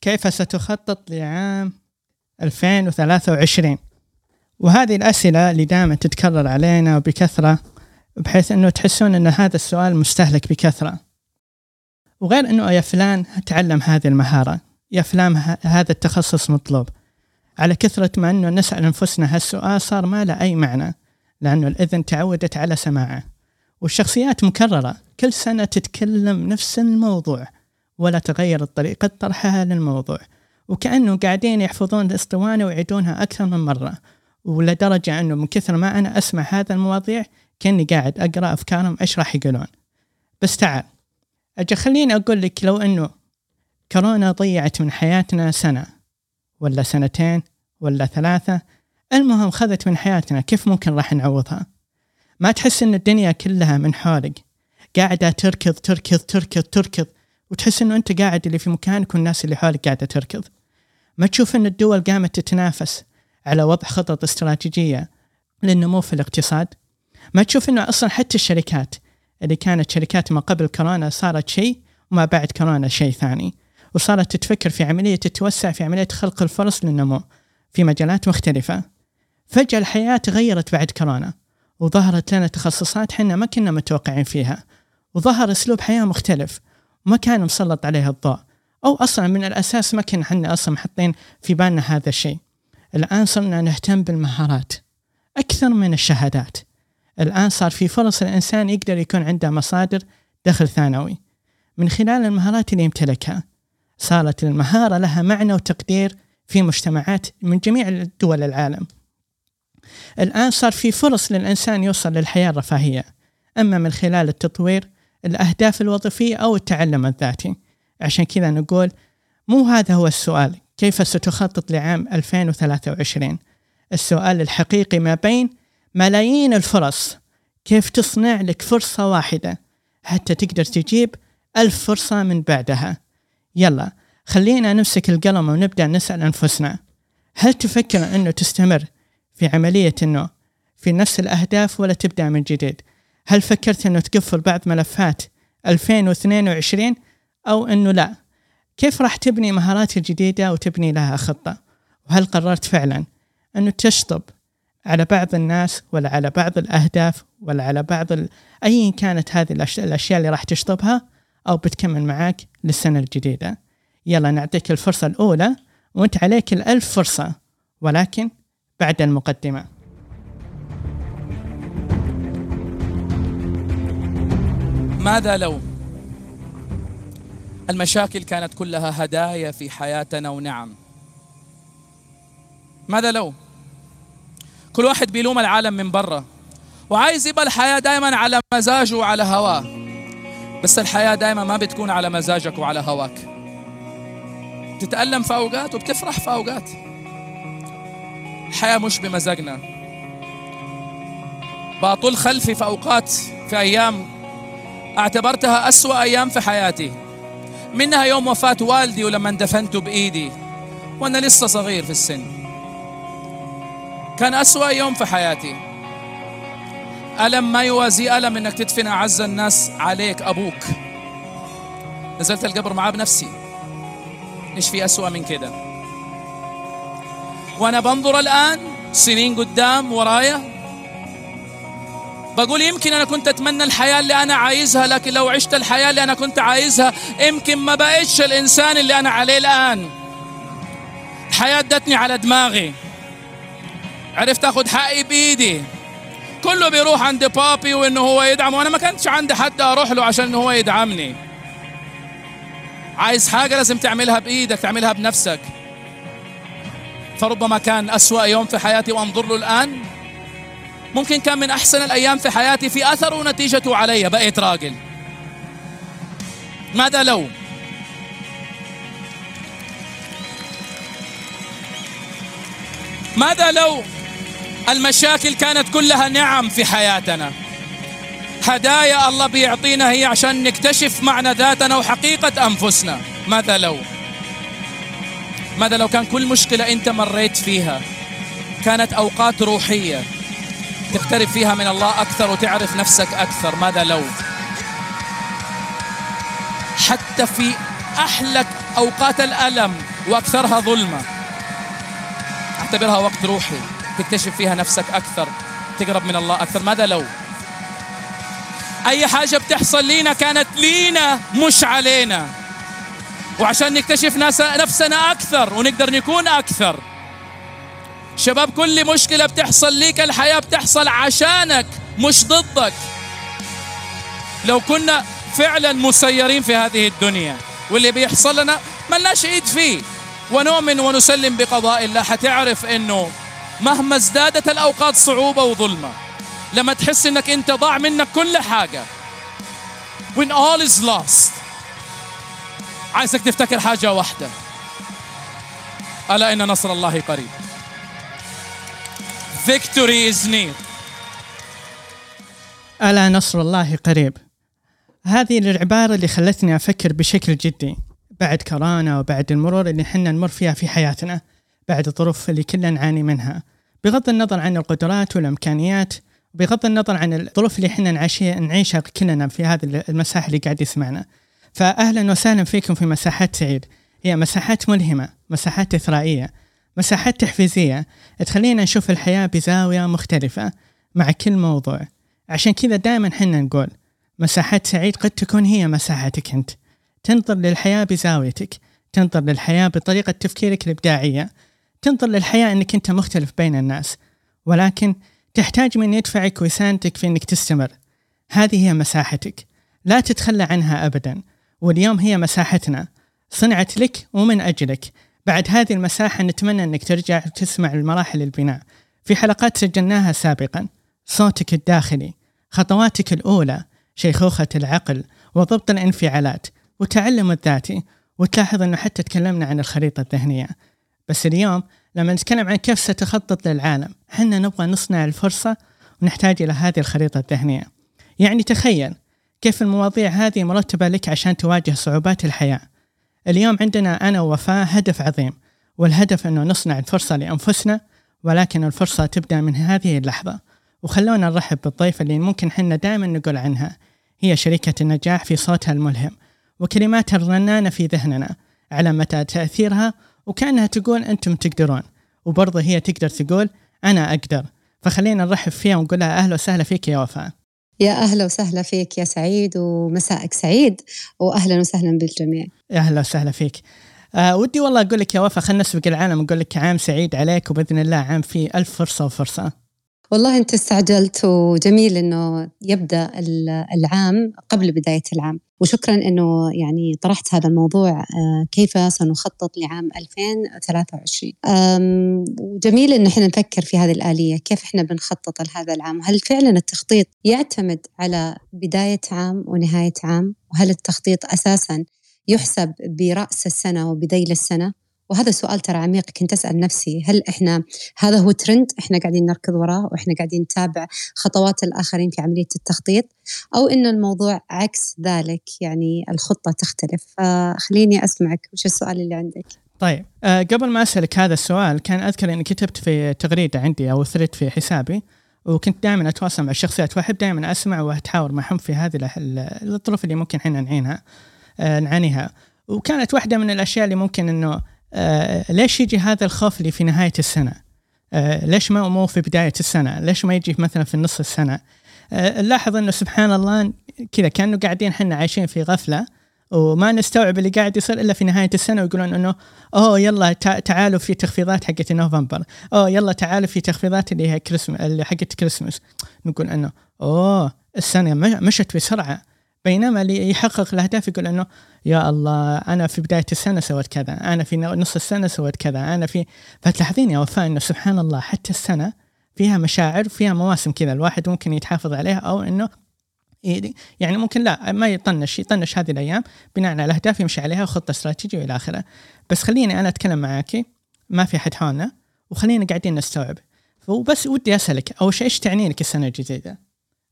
كيف ستخطط لعام 2023 وهذه الأسئلة اللي دائما تتكرر علينا بكثرة بحيث أنه تحسون أن هذا السؤال مستهلك بكثرة. وغير أنه يا فلان تعلم هذه المهارة يا فلان هذا التخصص مطلوب. على كثرة ما أنه نسأل أنفسنا هالسؤال صار ما له أي معنى لأنه الإذن تعودت على سماعه. والشخصيات مكررة كل سنة تتكلم نفس الموضوع. ولا تغير طريقة طرحها للموضوع. وكأنه قاعدين يحفظون الاسطوانة ويعيدونها أكثر من مرة. ولدرجة أنه من كثر ما أنا أسمع هذا المواضيع كأني قاعد أقرأ أفكارهم إيش راح يقولون. بس تعال أجي خليني أقول لك لو أنه كورونا ضيعت من حياتنا سنة ولا سنتين ولا ثلاثة المهم خذت من حياتنا كيف ممكن راح نعوضها؟ ما تحس إن الدنيا كلها من حولك؟ قاعدة تركض تركض تركض تركض. وتحس إنه أنت قاعد اللي في مكانك والناس اللي حولك قاعدة تركض. ما تشوف إن الدول قامت تتنافس على وضع خطط استراتيجية للنمو في الاقتصاد. ما تشوف إنه أصلا حتى الشركات اللي كانت شركات ما قبل كورونا صارت شيء وما بعد كورونا شيء ثاني. وصارت تتفكر في عملية تتوسع في عملية خلق الفرص للنمو في مجالات مختلفة. فجأة الحياة تغيرت بعد كورونا وظهرت لنا تخصصات حنا ما كنا متوقعين فيها. وظهر أسلوب حياة مختلف. وما كان مسلط عليها الضوء. أو أصلا من الأساس ما كنا حنا أصلا محطين في بالنا هذا الشيء. الآن صرنا نهتم بالمهارات. أكثر من الشهادات. الآن صار في فرص الإنسان يقدر يكون عنده مصادر دخل ثانوي. من خلال المهارات اللي يمتلكها صارت المهارة لها معنى وتقدير في مجتمعات من جميع دول العالم. الآن صار في فرص للإنسان يوصل للحياة الرفاهية. أما من خلال التطوير الأهداف الوظيفية أو التعلم الذاتي. عشان كذا نقول مو هذا هو السؤال كيف ستخطط لعام 2023 السؤال الحقيقي ما بين ملايين الفرص كيف تصنع لك فرصة واحدة؟ حتى تقدر تجيب ألف فرصة من بعدها. يلا خلينا نمسك القلم ونبدأ نسأل أنفسنا. هل تفكر أنه تستمر في عملية أنه في نفس الأهداف ولا تبدأ من جديد؟ هل فكرت أنه تقفل بعض ملفات 2022 أو أنه لا؟ كيف راح تبني مهارات جديدة وتبني لها خطة؟ وهل قررت فعلا أنه تشطب على بعض الناس ولا على بعض الأهداف ولا على بعض ال... أيا كانت هذه الأشياء اللي راح تشطبها أو بتكمل معاك للسنة الجديدة؟ يلا نعطيك الفرصة الأولى وأنت عليك الألف فرصة ولكن بعد المقدمة. ماذا لو؟ المشاكل كانت كلها هدايا في حياتنا ونعم. ماذا لو؟ كل واحد بيلوم العالم من برا وعايز يبقى الحياة دائما على مزاجه وعلى هواه. بس الحياة دائما ما بتكون على مزاجك وعلى هواك. تتألم في أوقات وبتفرح في أوقات. الحياة مش بمزاجنا. بطل خلفي في أوقات في أيام أعتبرتها أسوأ أيام في حياتي. منها يوم وفاة والدي ولما اندفنته بإيدي وأنا لسه صغير في السن. كان أسوأ يوم في حياتي. ألم ما يوازي ألم إنك تدفن أعز الناس عليك أبوك. نزلت القبر معاه بنفسي. إيش في أسوأ من كده؟ وأنا بنظر الآن سنين قدام ورايا بقول يمكن أنا كنت أتمنى الحياة اللي أنا عايزها لكن لو عشت الحياة اللي أنا كنت عايزها يمكن ما بقتش الإنسان اللي أنا عليه الآن. الحياة ادتني على دماغي. عرفت اخذ حقي بإيدي. كله بيروح عند بابي وإنه هو يدعم وأنا ما كانش عندي حد أروح له عشان هو يدعمني. عايز حاجة لازم تعملها بإيدك تعملها بنفسك. فربما كان أسوأ يوم في حياتي وأنظر له الآن. ممكن كان من أحسن الأيام في حياتي في أثر ونتيجته علي بقيت راجل. ماذا لو؟ ماذا لو المشاكل كانت كلها نعم في حياتنا؟ هدايا الله بيعطينا هي عشان نكتشف معنى ذاتنا وحقيقة أنفسنا. ماذا لو؟ ماذا لو كان كل مشكلة أنت مريت فيها كانت أوقات روحية؟ تقترب فيها من الله أكثر وتعرف نفسك أكثر. ماذا لو؟ حتى في أحلك أوقات الألم وأكثرها ظلمة. أعتبرها وقت روحي. تكتشف فيها نفسك أكثر. تقرب من الله أكثر. ماذا لو؟ أي حاجة بتحصل لينا كانت لينا مش علينا. وعشان نكتشف نفسنا أكثر ونقدر نكون أكثر. شباب كل مشكلة بتحصل ليك الحياة بتحصل عشانك مش ضدك. لو كنا فعلا مسيرين في هذه الدنيا واللي بيحصل لنا ملناش إيد فيه. ونؤمن ونسلم بقضاء الله. حتعرف إنه مهما ازدادت الأوقات صعوبة وظلمة لما تحس إنك أنت ضاع منك كل حاجة when all is lost. عايزك تفتكر حاجة واحدة. ألا إن نصر الله قريب. Victory is near. ألا نصر الله قريب. هذه العبارة اللي خلتني أفكر بشكل جدي. بعد كورونا وبعد المرور اللي حنا نمر فيها في حياتنا بعد الظروف اللي كلنا نعاني منها. بغض النظر عن القدرات والإمكانيات بغض النظر عن الظروف اللي إحنا نعيشها كلنا في هذه المساحة اللي قاعد يسمعنا. فأهلا وسهلا فيكم في مساحات سعيد. هي مساحات ملهمة مساحات إثرائية. مساحات تحفيزية تخلينا نشوف الحياة بزاوية مختلفة مع كل موضوع. عشان كذا دائما حنا نقول مساحات سعيد قد تكون هي مساحتك أنت. تنظر للحياة بزاويتك تنظر للحياة بطريقة تفكيرك الإبداعية تنظر للحياة أنك أنت مختلف بين الناس. ولكن تحتاج من يدفعك ويساندك في أنك تستمر. هذه هي مساحتك. لا تتخلى عنها أبدا. واليوم هي مساحتنا. صنعت لك ومن أجلك. بعد هذه المساحة نتمنى أنك ترجع تسمع المراحل البناء. في حلقات سجلناها سابقا. صوتك الداخلي خطواتك الأولى شيخوخة العقل وضبط الانفعالات والتعلم الذاتي وتلاحظ أنه حتى تكلمنا عن الخريطة الذهنية. بس اليوم لما نتكلم عن كيف ستخطط للعالم حنا نبغى نصنع الفرصة ونحتاج إلى هذه الخريطة الذهنية. يعني تخيل كيف المواضيع هذه مرتبة لك عشان تواجه صعوبات الحياة. اليوم عندنا أنا ووفاء هدف عظيم والهدف أنه نصنع الفرصة لأنفسنا ولكن الفرصة تبدأ من هذه اللحظة. وخلونا نرحب بالضيفة اللي ممكن حنا دائما نقول عنها. هي شريكة النجاح في صوتها الملهم وكلماتها الرنانة في ذهننا على متى تأثيرها وكأنها تقول أنتم تقدرون. وبرضه هي تقدر تقول أنا أقدر. فخلينا نرحب فيها ونقول لها أهلا وسهلا فيك يا وفاء. يا أهلا وسهلا فيك يا سعيد ومساءك سعيد وأهلا وسهلا بالجميع. يا أهلا وسهلا فيك. أه ودي والله أقول لك يا وفاء خلينا نسبق العالم نقول لك عام سعيد عليك وبإذن الله عام فيه ألف فرصة وفرصة. والله أنت استعجلت وجميل أنه يبدأ العام قبل بداية العام. وشكرا أنه يعني طرحت هذا الموضوع آه، كيف سنخطط لعام 2023 وجميل أن إحنا نفكر في هذه الآلية كيف إحنا بنخطط لهذا العام؟ هل فعلا التخطيط يعتمد على بداية عام ونهاية عام؟ وهل التخطيط أساسا يحسب برأس السنة وبذيل السنة؟ وهذا سؤال ترى عميق كنت أسأل نفسي هل إحنا هذا هو ترند إحنا قاعدين نركض وراه وإحنا قاعدين نتابع خطوات الآخرين في عملية التخطيط أو إن الموضوع عكس ذلك يعني الخطة تختلف. فخليني أسمعك وش السؤال اللي عندك؟ طيب أه قبل ما أسألك هذا السؤال كان أذكر أني كتبت في تغريدة عندي أو ثريد في حسابي وكنت دائما أتواصل مع الشخصيات وأحب دائما أسمع وأتحاور معهم في هذه الظروف اللي ممكن إحنا نعينها آه نعانيها. وكانت واحدة من الأشياء اللي ممكن إنه آه ليش يجي هذا الخوف اللي في نهاية السنة؟ آه ليش ما مو في بداية السنة؟ ليش ما يجي مثلا في نص السنة؟ آه نلاحظ إنه سبحان الله كذا كأنه قاعدين إحنا عايشين في غفلة وما نستوعب اللي قاعد يصير إلا في نهاية السنة ويقولون إنه أوه يلا تعالوا في تخفيضات حقت نوفمبر، أوه يلا تعالوا في تخفيضات اللي هي كريسمس اللي حقت كريسمس، نقول إنه أوه السنة مشت بسرعة بينما اللي يحقق الأهداف يقول إنه يا الله أنا في بداية السنة سويت كذا، أنا في نص السنة سويت كذا، أنا في فتلاحظين يا وفاء إنه سبحان الله حتى السنة فيها مشاعر فيها مواسم كذا الواحد ممكن يتحافظ عليها أو إنه يعني ممكن لا ما يطنش يطنش هذه الأيام بناء على الأهداف يمشي عليها وخطة استراتيجية وإلى آخره بس خليني أنا أتكلم معاكي ما في حد حولنا وخلينا قاعدين نستوعب وبس ودي أسألك اول شيء إيش تعني لك السنة الجديدة؟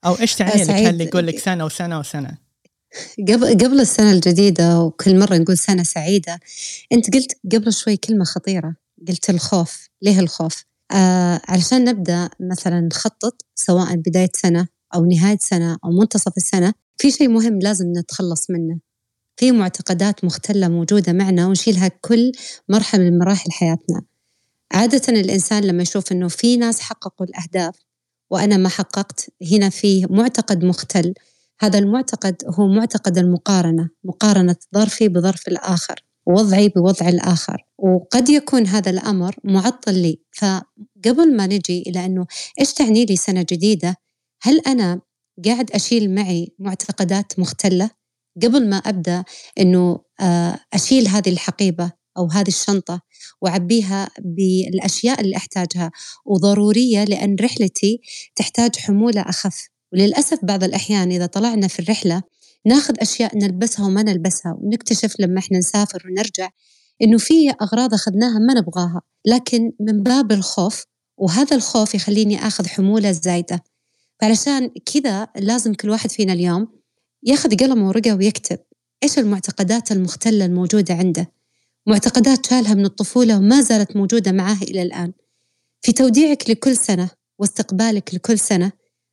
أو إيش تعني لك اللي يقول لك سنة وسنة وسنة؟ قبل قبل السنة الجديدة وكل مرة نقول سنة سعيدة أنت قلت قبل شوي كلمة خطيرة قلت الخوف ليه الخوف؟ آه علشان نبدأ مثلا نخطط سواء بداية سنة أو نهاية سنة أو منتصف السنة في شيء مهم لازم نتخلص منه في معتقدات مختلة موجودة معنا ونشيلها كل مرحلة من مراحل حياتنا عادة الإنسان لما يشوف أنه في ناس حققوا الأهداف وأنا ما حققت هنا في معتقد مختل. هذا المعتقد هو معتقد المقارنة مقارنة ظرفي بظرف الآخر ووضعي بوضع الآخر. وقد يكون هذا الأمر معطل لي. فقبل ما نجي إلى أنه إيش تعني لي سنة جديدة هل أنا قاعد أشيل معي معتقدات مختلة؟ قبل ما أبدأ أنه آه، أشيل هذه الحقيبة أو هذه الشنطة وأعبيها بالأشياء اللي أحتاجها. وضرورية لأن رحلتي تحتاج حمولة أخف. وللأسف بعض الأحيان إذا طلعنا في الرحلة ناخذ أشياء نلبسها وما نلبسها ونكتشف لما إحنا نسافر ونرجع إنه في أغراض أخذناها ما نبغاها. لكن من باب الخوف وهذا الخوف يخليني آخذ حمولة زايدة. فعلشان كذا لازم كل واحد فينا اليوم ياخذ قلم ورقة ويكتب إيش المعتقدات المختلة الموجودة عنده. معتقدات شالها من الطفولة وما زالت موجودة معاه إلى الآن. في توديعك لكل سنة واستقبالك لكل سنة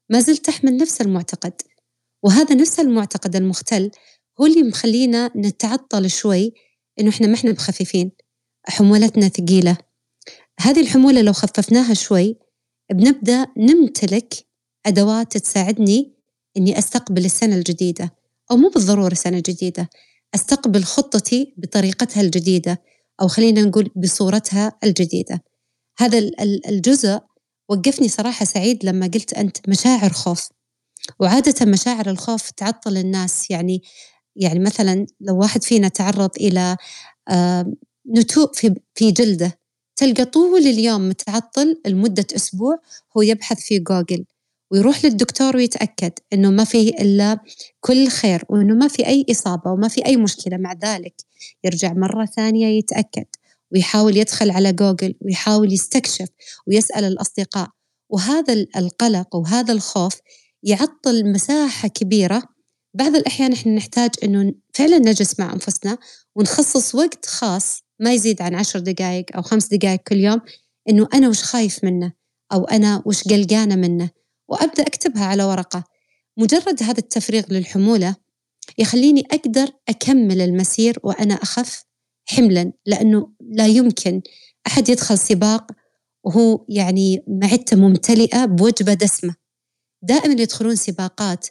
ما زلت تحمل نفس المعتقد وهذا نفس المعتقد المختل هو اللي مخلينا نتعطل شوي إنه إحنا ما إحنا بخفيفين حمولتنا ثقيلة. هذه الحمولة لو خففناها شوي بنبدأ نمتلك أدوات تساعدني إني أستقبل السنة الجديدة أو مو بالضرورة سنة جديدة أستقبل خطتي بطريقتها الجديدة أو خلينا نقول بصورتها الجديدة. هذا الجزء وقفني صراحة سعيد لما قلت أنت مشاعر خوف. وعادة مشاعر الخوف تعطل الناس يعني يعني مثلا لو واحد فينا تعرض إلى نتوء في في جلده تلقى طول اليوم متعطل لمدة أسبوع هو يبحث في جوجل. ويروح للدكتور ويتأكد إنه ما في إلا كل خير وإنه ما في أي إصابة وما في أي مشكلة. مع ذلك يرجع مرة ثانية يتأكد ويحاول يدخل على جوجل ويحاول يستكشف ويسأل الأصدقاء. وهذا القلق وهذا الخوف يعطل مساحة كبيرة. بعض الأحيان إحنا نحتاج إنه فعلا نجلس مع أنفسنا ونخصص وقت خاص ما يزيد عن عشر دقائق أو خمس دقائق كل يوم إنه أنا وش خايف منه أو أنا وش قلقانة منه. وأبدأ أكتبها على ورقة. مجرد هذا التفريغ للحمولة يخليني أقدر أكمل المسير وأنا أخف حملا لأنه لا يمكن أحد يدخل سباق وهو يعني معدته ممتلئة بوجبة دسمة. دائما يدخلون سباقات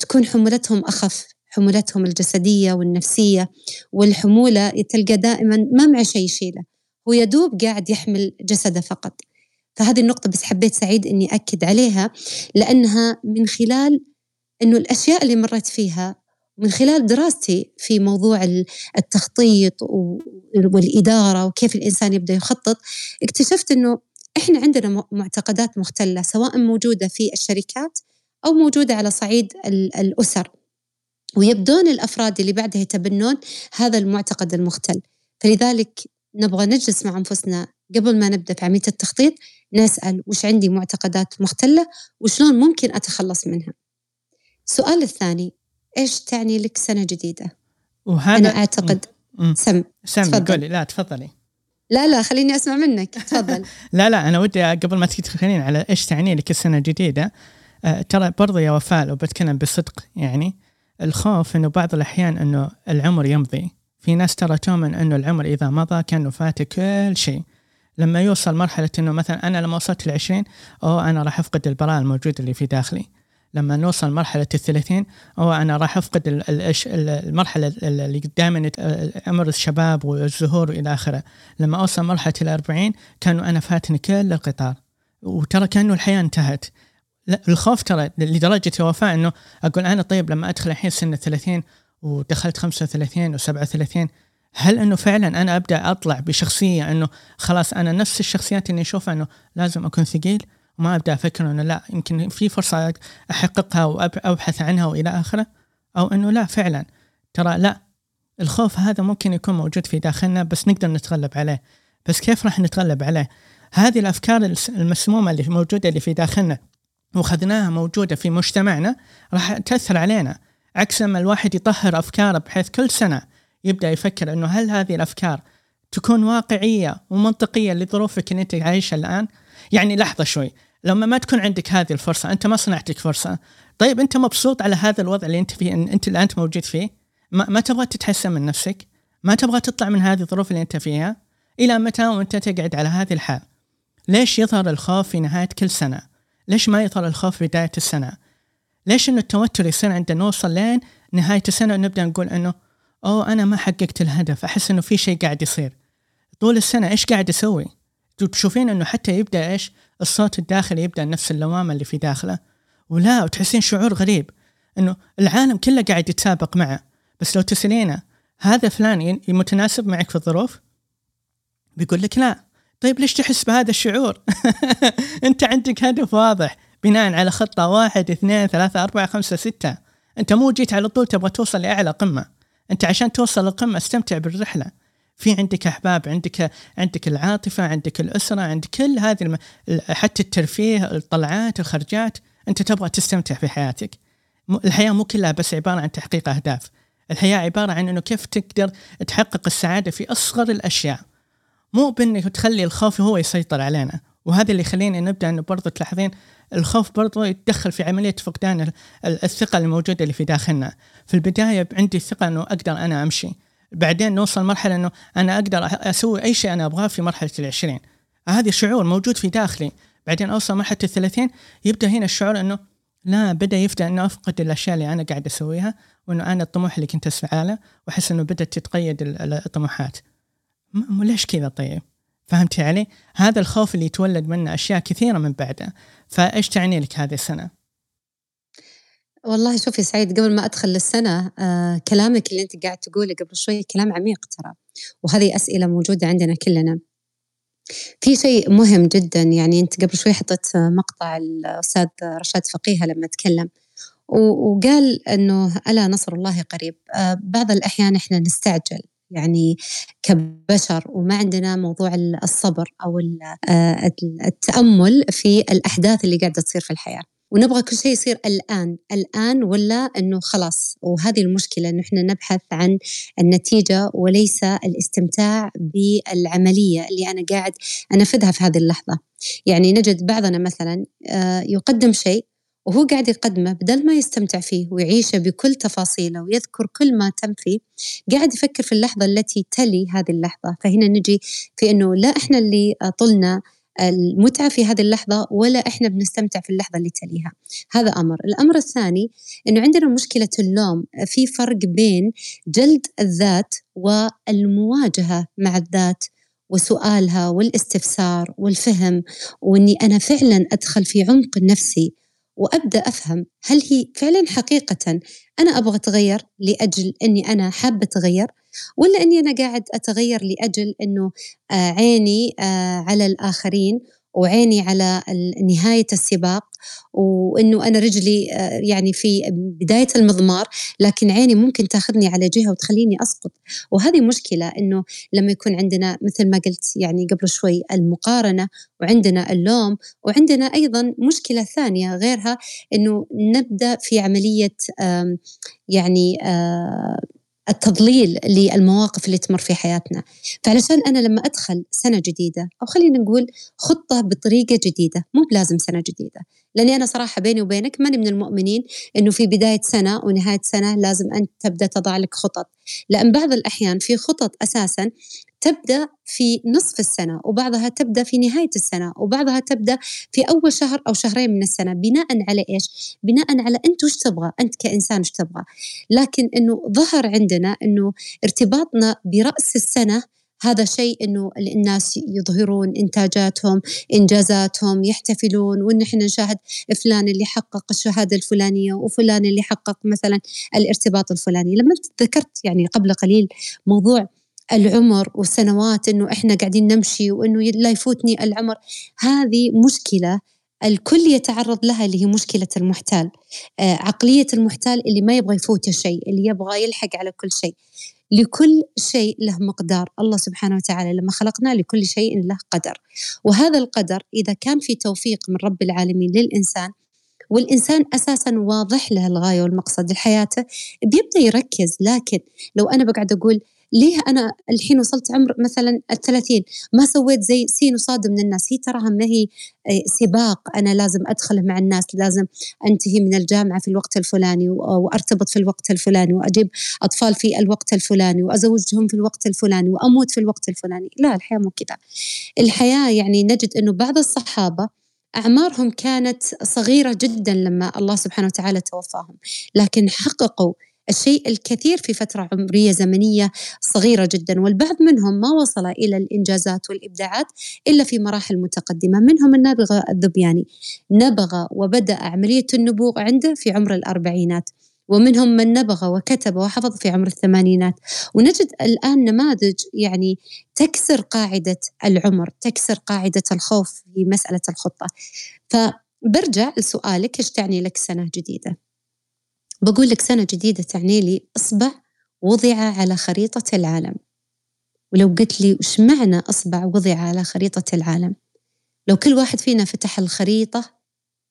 تكون حمولتهم أخف حمولتهم الجسدية والنفسية والحمولة تلقى دائما ما معه شيء يشيله. هو يدوب قاعد يحمل جسده فقط. فهذه النقطة بس حبيت سعيد إني أكد عليها لأنها من خلال إنه الأشياء اللي مريت فيها من خلال دراستي في موضوع التخطيط والإدارة وكيف الإنسان يبدأ يخطط اكتشفت إنه إحنا عندنا معتقدات مختلة سواء موجودة في الشركات أو موجودة على صعيد الأسر. ويبدون الأفراد اللي بعدها يتبنون هذا المعتقد المختل. فلذلك نبغى نجلس مع أنفسنا قبل ما نبدأ في عملية التخطيط نسأل وش عندي معتقدات مختلة وشلون ممكن أتخلص منها. السؤال الثاني إيش تعني لك سنة جديدة؟ وهذا أنا أعتقد. سم. سم قولي. لا تفضلي. لا لا خليني أسمع منك. تفضل. لا لا أنا ودي قبل ما تدخلين على إيش تعني لك السنة الجديده أه ترى برضو يا وفاء لو بتكلم بصدق يعني الخوف إنه بعض الأحيان إنه العمر يمضي. في ناس ترى تؤمن إنه العمر إذا مضى كأنه فات كل شيء. لما يوصل مرحلة إنه مثلا أنا لما وصلت العشرين أو أنا راح أفقد البراءة الموجودة اللي في داخلي. لما نوصل مرحلة الثلاثين أو أنا راح أفقد المرحلة اللي دائما أمر الشباب والزهور وإلى آخره. لما أوصل مرحلة الأربعين كانوا أنا فاتني كل القطار. وترى كأنه الحياة انتهت. الخوف ترى لدرجة وفاء أنه أقول أنا طيب لما أدخل الحين سن الثلاثين ودخلت خمسة وثلاثين وسبعة وثلاثين هل إنه فعلا أنا أبدأ أطلع بشخصية إنه خلاص أنا نفس الشخصيات اللي أشوفها إنه لازم أكون ثقيل وما أبدأ أفكر إنه لا يمكن في فرصة أحققها وأبحث عنها وإلى آخره؟ أو إنه لا فعلا. ترى لا الخوف هذا ممكن يكون موجود في داخلنا بس نقدر نتغلب عليه. بس كيف راح نتغلب عليه؟ هذه الأفكار المسمومة اللي موجودة اللي في داخلنا وخذناها موجودة في مجتمعنا راح تأثر علينا. عكس لما الواحد يطهر أفكاره بحيث كل سنة يبدأ يفكر إنه هل هذه الأفكار تكون واقعية ومنطقية لظروفك اللي أنت عايشها الآن؟ يعني لحظة شوي لما ما تكون عندك هذه الفرصة أنت ما صنعت لك فرصة. طيب أنت مبسوط على هذا الوضع اللي أنت فيه أنت اللي انت موجود فيه؟ ما, ما تبغى تتحسن من نفسك؟ ما تبغى تطلع من هذه الظروف اللي أنت فيها؟ إلى متى وأنت تقعد على هذه الحال؟ ليش يظهر الخوف في نهاية كل سنة؟ ليش ما يظهر الخوف في بداية السنة؟ ليش إنه التوتر يصير عندنا؟ نوصل لين نهاية السنة ونبدأ نقول إنه أوه أنا ما حققت الهدف أحس إنه في شيء قاعد يصير. طول السنة إيش قاعد أسوي؟ تشوفين إنه حتى يبدأ إيش؟ الصوت الداخلي يبدأ نفس اللوامة اللي في داخله. ولا وتحسين شعور غريب إنه العالم كله قاعد يتسابق معه. بس لو تسألينه هذا فلان متناسب معك في الظروف؟ بيقول لك لا. طيب ليش تحس بهذا الشعور؟ أنت عندك هدف واضح بناء على خطة واحد اثنين ثلاثة أربعة خمسة ستة. أنت مو جيت على طول تبغى توصل لأعلى قمة. أنت عشان توصل للقمة استمتع بالرحلة. في عندك أحباب عندك عندك العاطفة عندك الأسرة عندك كل هذه الم... حتى الترفيه الطلعات الخرجات. أنت تبغى تستمتع في حياتك. الحياة مو كلها بس عبارة عن تحقيق أهداف. الحياة عبارة عن إنه كيف تقدر تحقق السعادة في أصغر الأشياء. مو بإنك تخلي الخوف هو يسيطر علينا. وهذا اللي يخلينا نبدأ إنه برضه تلاحظين الخوف برضه يتدخل في عملية فقدان الثقة الموجودة اللي في داخلنا. في البداية عندي ثقة إنه أقدر أنا أمشي. بعدين نوصل مرحلة إنه أنا أقدر أسوي أي شيء أنا أبغاه في مرحلة العشرين. هذا الشعور موجود في داخلي. بعدين أوصل مرحلة الثلاثين يبدأ هنا الشعور إنه لا بدأ يبدا إنه أفقد الأشياء اللي أنا قاعد أسويها وإنه أنا الطموح اللي كنت أسعى له وأحس إنه بدأت تتقيد الطموحات. ليش كذا طيب؟ فهمتي علي؟ هذا الخوف اللي يتولد منه أشياء كثيرة من بعده فإيش تعني لك هذه السنة؟ والله شوفي سعيد قبل ما أدخل للسنة آه كلامك اللي أنت قاعد تقوله قبل شوي كلام عميق ترى وهذه أسئلة موجودة عندنا كلنا في شيء مهم جدا يعني أنت قبل شوي حطيت مقطع الأستاذ رشاد فقيهه لما تكلم وقال إنه ألا نصر الله قريب آه بعض الأحيان إحنا نستعجل يعني كبشر وما عندنا موضوع الصبر أو آه، التأمل في الأحداث اللي قاعدة تصير في الحياة. ونبغى كل شيء يصير الآن الآن ولا أنه خلاص؟ وهذه المشكلة أنه إحنا نبحث عن النتيجة وليس الاستمتاع بالعملية اللي أنا قاعد أنفذها في هذه اللحظة. يعني نجد بعضنا مثلا آه، يقدم شيء وهو قاعد يقدمه بدل ما يستمتع فيه ويعيشه بكل تفاصيله ويذكر كل ما تم فيه قاعد يفكر في اللحظة التي تلي هذه اللحظة. فهنا نجي في أنه لا إحنا اللي طلنا المتعة في هذه اللحظة ولا إحنا بنستمتع في اللحظة اللي تليها. هذا أمر. الأمر الثاني أنه عندنا مشكلة اللوم. في فرق بين جلد الذات والمواجهة مع الذات وسؤالها والاستفسار والفهم وإني أنا فعلا أدخل في عمق نفسي وأبدأ أفهم هل هي فعلا حقيقة أنا أبغى أتغير لأجل إني أنا حابة أتغير ولا إني أنا قاعد أتغير لأجل إنه آه، عيني آه، على الآخرين وعيني على نهاية السباق وإنه أنا رجلي آه، يعني في بداية المضمار لكن عيني ممكن تاخذني على جهة وتخليني أسقط. وهذه مشكلة إنه لما يكون عندنا مثل ما قلت يعني قبل شوي المقارنة وعندنا اللوم وعندنا أيضا مشكلة ثانية غيرها إنه نبدأ في عملية يعني التضليل للمواقف اللي تمر في حياتنا. فعلشان أنا لما أدخل سنة جديدة أو خلينا نقول خطة بطريقة جديدة مو بلازم سنة جديدة لأني أنا صراحة بيني وبينك ماني من المؤمنين أنه في بداية سنة ونهاية سنة لازم أنت تبدأ تضع لك خطط. لأن بعض الأحيان في خطط أساسا تبدأ في نصف السنة وبعضها تبدأ في نهاية السنة وبعضها تبدأ في أول شهر أو شهرين من السنة بناء على إيش؟ بناء على أنت وش تبغى أنت كإنسان وش تبغى. لكن إنه ظهر عندنا إنه ارتباطنا برأس السنة هذا شيء إنه الناس يظهرون إنتاجاتهم إنجازاتهم يحتفلون وإن إحنا نشاهد فلان اللي حقق الشهادة الفلانية وفلان اللي حقق مثلا الارتباط الفلاني. لما ذكرت يعني قبل قليل موضوع العمر والسنوات إنه إحنا قاعدين نمشي وإنه لا يفوتني العمر هذه مشكلة الكل يتعرض لها اللي هي مشكلة المحتال. آه عقلية المحتال اللي ما يبغى يفوت شيء اللي يبغى يلحق على كل شيء. لكل شيء له مقدار. الله سبحانه وتعالى لما خلقنا لكل شيء له قدر. وهذا القدر إذا كان في توفيق من رب العالمين للإنسان والإنسان أساسا واضح له الغاية والمقصد لحياته بيبدأ يركز. لكن لو أنا بقعد أقول ليه أنا الحين وصلت عمر مثلا الثلاثين؟ ما سويت زي سين وصاد من الناس. هي تراها ما هي آه، سباق. أنا لازم أدخل مع الناس لازم أنتهي من الجامعة في الوقت الفلاني وأرتبط في الوقت الفلاني وأجيب أطفال في الوقت الفلاني وأزوجهم في الوقت الفلاني وأموت في الوقت الفلاني. لا الحياة مو كذا الحياة يعني نجد أنه بعض الصحابة أعمارهم كانت صغيرة جدا لما الله سبحانه وتعالى توفاهم. لكن حققوا الشيء الكثير في فترة عمرية زمنية صغيرة جدا والبعض منهم ما وصل إلى الإنجازات والإبداعات إلا في مراحل متقدمة منهم النابغة الذبياني. نبغى وبدأ عملية النبوغ عنده في عمر الأربعينات ومنهم من نبغ وكتب وحفظ في عمر الثمانينات. ونجد الآن نماذج يعني تكسر قاعدة العمر تكسر قاعدة الخوف في مسألة الخطة. فبرجع لسؤالك إيش تعني لك سنة جديدة؟ بقول لك سنة جديدة تعني لي إصبع وضع على خريطة العالم. ولو قلت لي وش معنى إصبع وضع على خريطة العالم؟ لو كل واحد فينا فتح الخريطة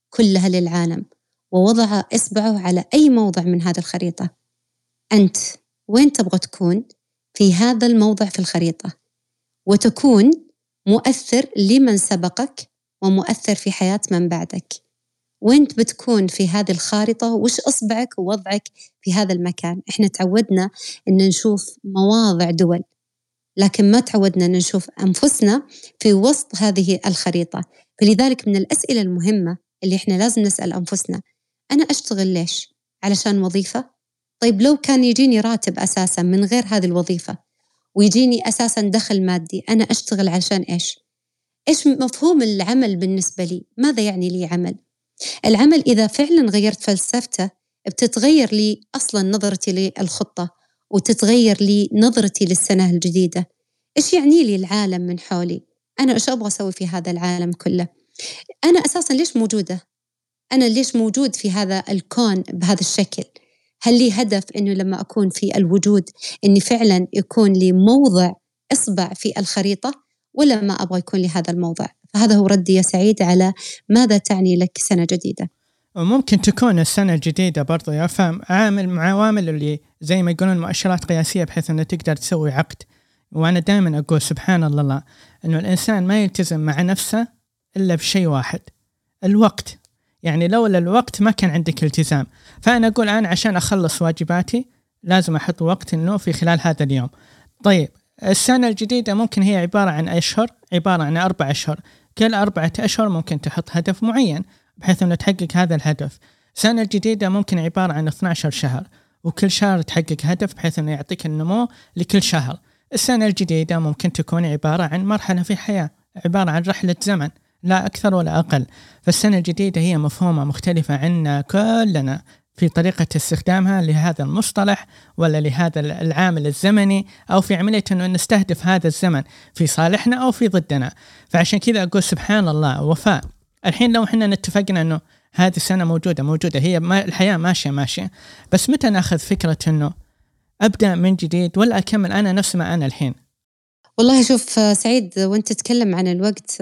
كلها للعالم ووضع إصبعه على أي موضع من هذه الخريطة أنت وين تبغى تكون في هذا الموضع في الخريطة؟ وتكون مؤثر لمن سبقك ومؤثر في حياة من بعدك. وانت بتكون في هذه الخارطة وش إصبعك ووضعك في هذا المكان إحنا تعودنا أن نشوف مواضع دول لكن ما تعودنا أن نشوف أنفسنا في وسط هذه الخريطة فلذلك من الأسئلة المهمة اللي إحنا لازم نسأل أنفسنا أنا أشتغل ليش؟ علشان وظيفة؟ طيب لو كان يجيني راتب أساسا من غير هذه الوظيفة ويجيني أساسا دخل مادي أنا أشتغل علشان إيش؟ إيش مفهوم العمل بالنسبة لي؟ ماذا يعني لي عمل؟ العمل إذا فعلا غيرت فلسفته بتتغير لي أصلا نظرتي للخطة وتتغير لي نظرتي للسنة الجديدة. إيش يعني لي العالم من حولي؟ أنا إيش أبغى أسوي في هذا العالم كله؟ أنا أساسا ليش موجودة؟ أنا ليش موجود في هذا الكون بهذا الشكل؟ هل لي هدف أنه لما أكون في الوجود أني فعلا يكون لي موضع إصبع في الخريطة ولا ما أبغى يكون لي هذا الموضع؟ فهذا هو ردي يا سعيد على ماذا تعني لك سنة جديدة؟ وممكن تكون السنة الجديدة برضو يا فهم. عامل مع عوامل اللي زي ما يقولون مؤشرات قياسية بحيث إنه تقدر تسوي عقد. وأنا دائما أقول سبحان الله إنه الإنسان ما يلتزم مع نفسه إلا بشيء واحد الوقت. يعني لولا الوقت ما كان عندك التزام. فأنا أقول أنا عشان أخلص واجباتي لازم أحط وقت إنه في خلال هذا اليوم. طيب السنة الجديدة ممكن هي عبارة عن أشهر؟ عبارة عن أربع أشهر. كل أربعة أشهر ممكن تحط هدف معين بحيث أنه تحقق هذا الهدف. السنة الجديدة ممكن عبارة عن 12 شهر وكل شهر تحقق هدف بحيث أنه يعطيك النمو لكل شهر. السنة الجديدة ممكن تكون عبارة عن مرحلة في الحياة عبارة عن رحلة زمن لا أكثر ولا أقل. فالسنة الجديدة هي مفهومة مختلفة عنا كلنا. في طريقة استخدامها لهذا المصطلح ولا لهذا العامل الزمني أو في عملية أنه نستهدف هذا الزمن في صالحنا أو في ضدنا. فعشان كذا أقول سبحان الله وفاء. الحين لو إحنا نتفقنا أنه هذه السنة موجودة موجودة. هي ما الحياة ماشية ماشية. بس متى نأخذ فكرة أنه أبدأ من جديد ولا أكمل أنا نفس ما أنا الحين؟ والله شوف سعيد وأنت تتكلم عن الوقت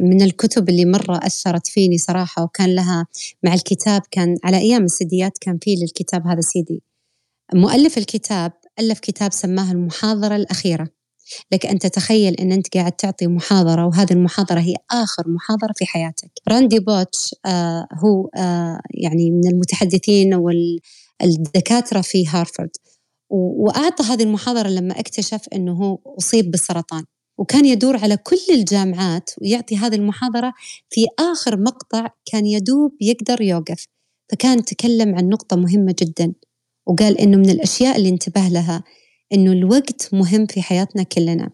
من الكتب اللي مرة أثرت فيني صراحة وكان لها مع الكتاب كان على أيام السيديات كان في للكتاب هذا سيدي مؤلف الكتاب ألف كتاب سماه المحاضرة الأخيرة. لك أن تتخيل أن أنت قاعد تعطي محاضرة وهذه المحاضرة هي آخر محاضرة في حياتك. راندي بوتش آه هو آه يعني من المتحدثين والدكاترة في هارفارد وأعطى هذه المحاضرة لما اكتشف أنه هو أصيب بالسرطان. وكان يدور على كل الجامعات ويعطي هذه المحاضرة في آخر مقطع كان يدوب يقدر يوقف. فكان تكلم عن نقطة مهمة جدا. وقال إنه من الأشياء اللي انتبه لها إنه الوقت مهم في حياتنا كلنا.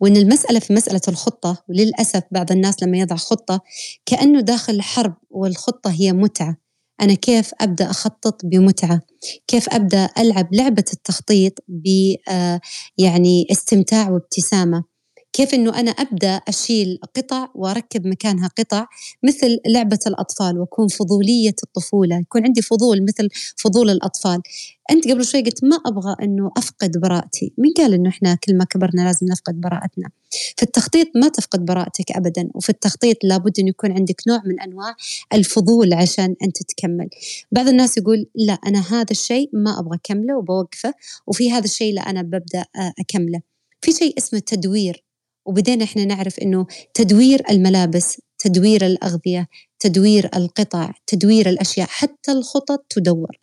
وإن المسألة في مسألة الخطة وللأسف بعض الناس لما يضع خطة كأنه داخل حرب والخطة هي متعة. أنا كيف أبدأ أخطط بمتعة؟ كيف أبدأ ألعب لعبة التخطيط ب آه، يعني استمتاع وابتسامة؟ كيف إنه أنا أبدأ أشيل قطع وأركب مكانها قطع مثل لعبة الأطفال وأكون فضولية الطفولة يكون عندي فضول مثل فضول الأطفال. أنت قبل شوي قلت ما أبغى إنه أفقد براءتي مين قال إنه إحنا كل ما كبرنا لازم نفقد براءتنا؟ في التخطيط ما تفقد براءتك ابدا وفي التخطيط لابد إنه يكون عندك نوع من أنواع الفضول عشان أنت تكمل. بعض الناس يقول لا أنا هذا الشيء ما أبغى أكمله وبوقفه وفي هذا الشيء لا أنا ببدأ اكمله في شيء اسمه تدوير. وبدينا إحنا نعرف إنه تدوير الملابس تدوير الأغذية تدوير القطع تدوير الأشياء حتى الخطط تدور.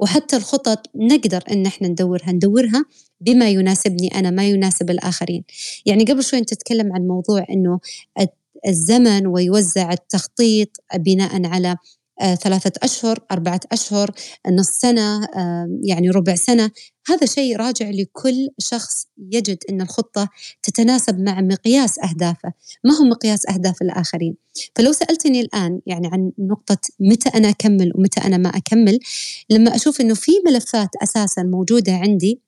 وحتى الخطط نقدر إن إحنا ندورها ندورها بما يناسبني أنا ما يناسب الآخرين. يعني قبل شوي أنت تتكلم عن موضوع إنه الزمن ويوزع التخطيط بناء على ثلاثة أشهر أربعة أشهر نص سنة آه، يعني ربع سنة. هذا شيء راجع لكل شخص يجد أن الخطة تتناسب مع مقياس أهدافه. ما هو مقياس أهداف الآخرين؟ فلو سألتني الآن يعني عن نقطة متى أنا أكمل ومتى أنا ما أكمل لما أشوف أنه في ملفات أساسا موجودة عندي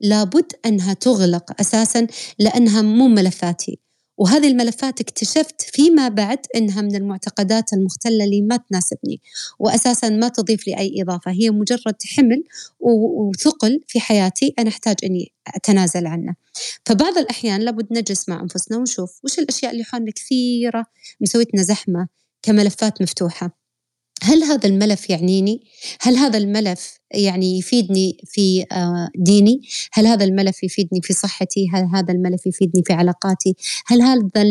لابد أنها تغلق أساسا لأنها مو ملفاتي. وهذه الملفات اكتشفت فيما بعد إنها من المعتقدات المختلة اللي ما تناسبني واساسا ما تضيف لي أي إضافة هي مجرد حمل وثقل في حياتي أنا أحتاج إني أتنازل عنه. فبعض الأحيان لابد نجلس مع أنفسنا ونشوف وش الأشياء اللي حولنا كثيرة مسويتنا زحمة كملفات مفتوحة. هل هذا الملف يعنيني؟ هل هذا الملف يعني يفيدني في آه، ديني؟ هل هذا الملف يفيدني في صحتي؟ هل هذا الملف يفيدني في علاقاتي؟ هل هذا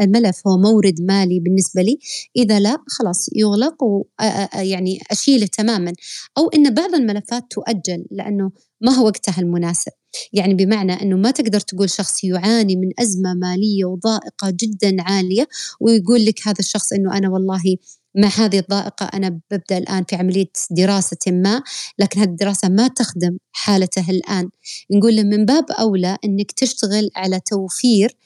الملف هو مورد مالي بالنسبة لي؟ إذا لا خلاص يغلق ويعني أشيله تماما أو إن بعض الملفات تؤجل لأنه ما هو وقتها المناسب يعني بمعنى أنه ما تقدر تقول شخص يعاني من أزمة مالية وضائقة جدا عالية ويقول لك هذا الشخص أنه أنا والله مع هذه الضائقة أنا ببدأ الآن في عملية دراسة ما لكن هذه الدراسة ما تخدم حالته الآن. نقول له من باب أولى أنك تشتغل على توفير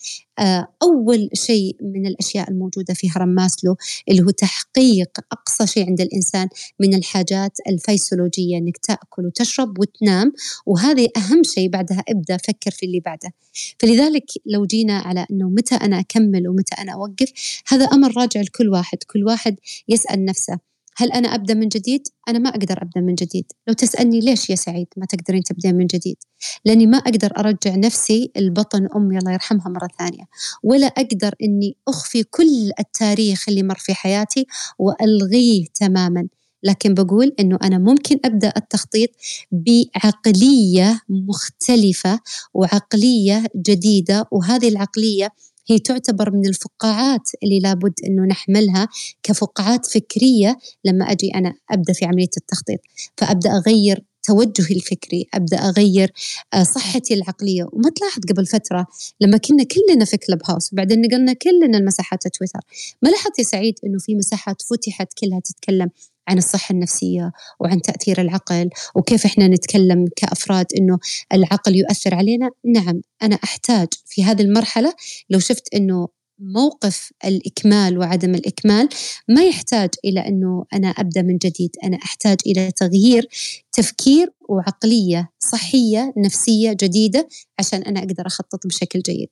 أول شيء من الأشياء الموجودة في هرم ماسلو اللي هو تحقيق أقصى شيء عند الإنسان من الحاجات الفيسيولوجية أنك تأكل وتشرب وتنام وهذه أهم شيء بعدها ابدأ فكر في اللي بعده. فلذلك لو جينا على أنه متى أنا أكمل ومتى أنا أوقف هذا أمر راجع لكل واحد كل واحد يسأل نفسه. هل أنا أبدأ من جديد؟ أنا ما أقدر أبدأ من جديد. لو تسألني ليش يا سعيد ما تقدرين تبدين من جديد؟ لأني ما أقدر أرجع نفسي البطن أمي الله يرحمها مرة ثانية. ولا أقدر أني أخفي كل التاريخ اللي مر في حياتي وألغيه تماماً. لكن بقول إنه أنا ممكن أبدأ التخطيط بعقلية مختلفة وعقلية جديدة. وهذه العقلية هي تعتبر من الفقاعات اللي لابد إنه نحملها كفقاعات فكرية لما أجي أنا أبدأ في عملية التخطيط. فأبدأ أغير توجهي الفكري أبدأ أغير آه، صحتي العقلية. وما تلاحظ قبل فترة لما كنا كلنا في كلب هاوس وبعدين نقلنا كلنا المساحات تويتر ما لاحظت يا سعيد إنه في مساحات فتحت كلها تتكلم عن الصحة النفسية وعن تأثير العقل وكيف إحنا نتكلم كأفراد إنه العقل يؤثر علينا؟ نعم أنا أحتاج في هذه المرحلة لو شفت إنه موقف الإكمال وعدم الإكمال ما يحتاج إلى أنه أنا أبدأ من جديد. أنا أحتاج إلى تغيير تفكير وعقلية صحية نفسية جديدة عشان أنا أقدر أخطط بشكل جيد.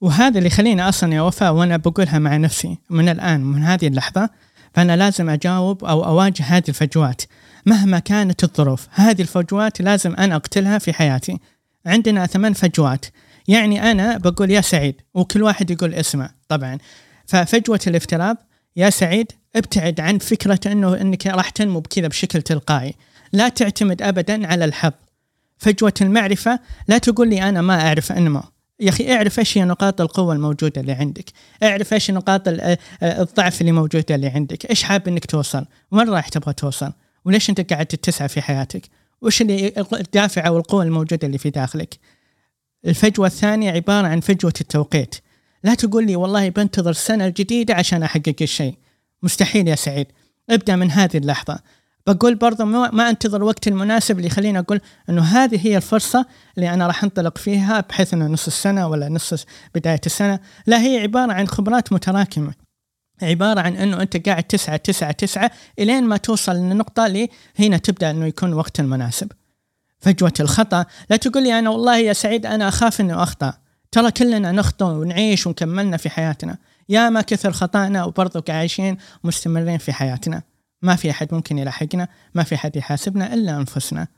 وهذا اللي يخليني أصلا يا وفاء وأنا بقولها مع نفسي من الآن من هذه اللحظة فأنا لازم أجاوب أو أواجه هذه الفجوات. مهما كانت الظروف هذه الفجوات لازم أنا أقتلها في حياتي. عندنا ثمان فجوات. يعني أنا بقول يا سعيد وكل واحد يقول اسمه طبعا. ففجوة الافتراض يا سعيد ابتعد عن فكرة أنه أنك راح تنمو بكذا بشكل تلقائي. لا تعتمد أبدا على الحظ. فجوة المعرفة لا تقول لي أنا ما أعرف أنمو. يا أخي اعرف إيش هي نقاط القوة الموجودة اللي عندك، اعرف إيش نقاط الضعف اللي موجوده اللي عندك، إيش حاب إنك توصل، وين رايح تبغى توصل، وليش أنت قاعد تتسع في حياتك، وش اللي الدافع أو القوة الموجودة اللي في داخلك. الفجوة الثانية عبارة عن فجوة التوقيت، لا تقول لي والله بنتظر السنة الجديده عشان أحقق الشيء، مستحيل يا سعيد، ابدأ من هذه اللحظة، بقول برضه ما أنتظر الوقت المناسب اللي يخليني أقول إنه هذه هي الفرصة اللي أنا راح أنطلق فيها بحيث إنه نص السنة ولا نص بداية السنة، لا هي عبارة عن خبرات متراكمة. عبارة عن إنه أنت قاعد تسعى تسعى تسعى إلين ما توصل للنقطة اللي هنا تبدأ إنه يكون وقت المناسب. فجوة الخطأ. لا تقول لي أنا والله يا سعيد أنا أخاف انه أخطأ. ترى كلنا نخطئ ونعيش ونكملنا في حياتنا. يا ما كثر خطأنا وبرضو عايشين مستمرين في حياتنا. ما في أحد ممكن يلاحقنا ما في أحد يحاسبنا إلا أنفسنا.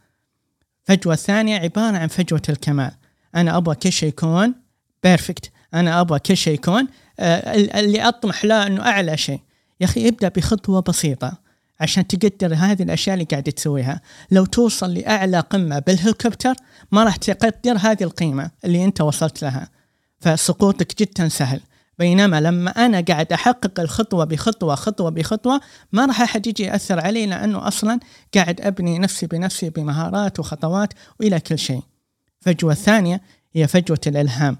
فجوة الثانية عبارة عن فجوة الكمال. أنا أبغى كل شيء يكون بيرفكت أنا أبغى كل شيء يكون آه اللي أطمح له أنه أعلى شيء. يا أخي ابدأ بخطوة بسيطة. عشان تقدر هذه الأشياء اللي قاعد تسويها لو توصل لأعلى قمة بالهليكوبتر ما راح تقدر هذه القيمة اللي أنت وصلت لها فسقوطك جدا سهل بينما لما أنا قاعد أحقق الخطوة بخطوة خطوة بخطوة ما راح أحد يجي يأثر علي لأنه أصلا قاعد أبني نفسي بنفسي بمهارات وخطوات وإلى كل شيء. الفجوه الثانية هي فجوة الإلهام.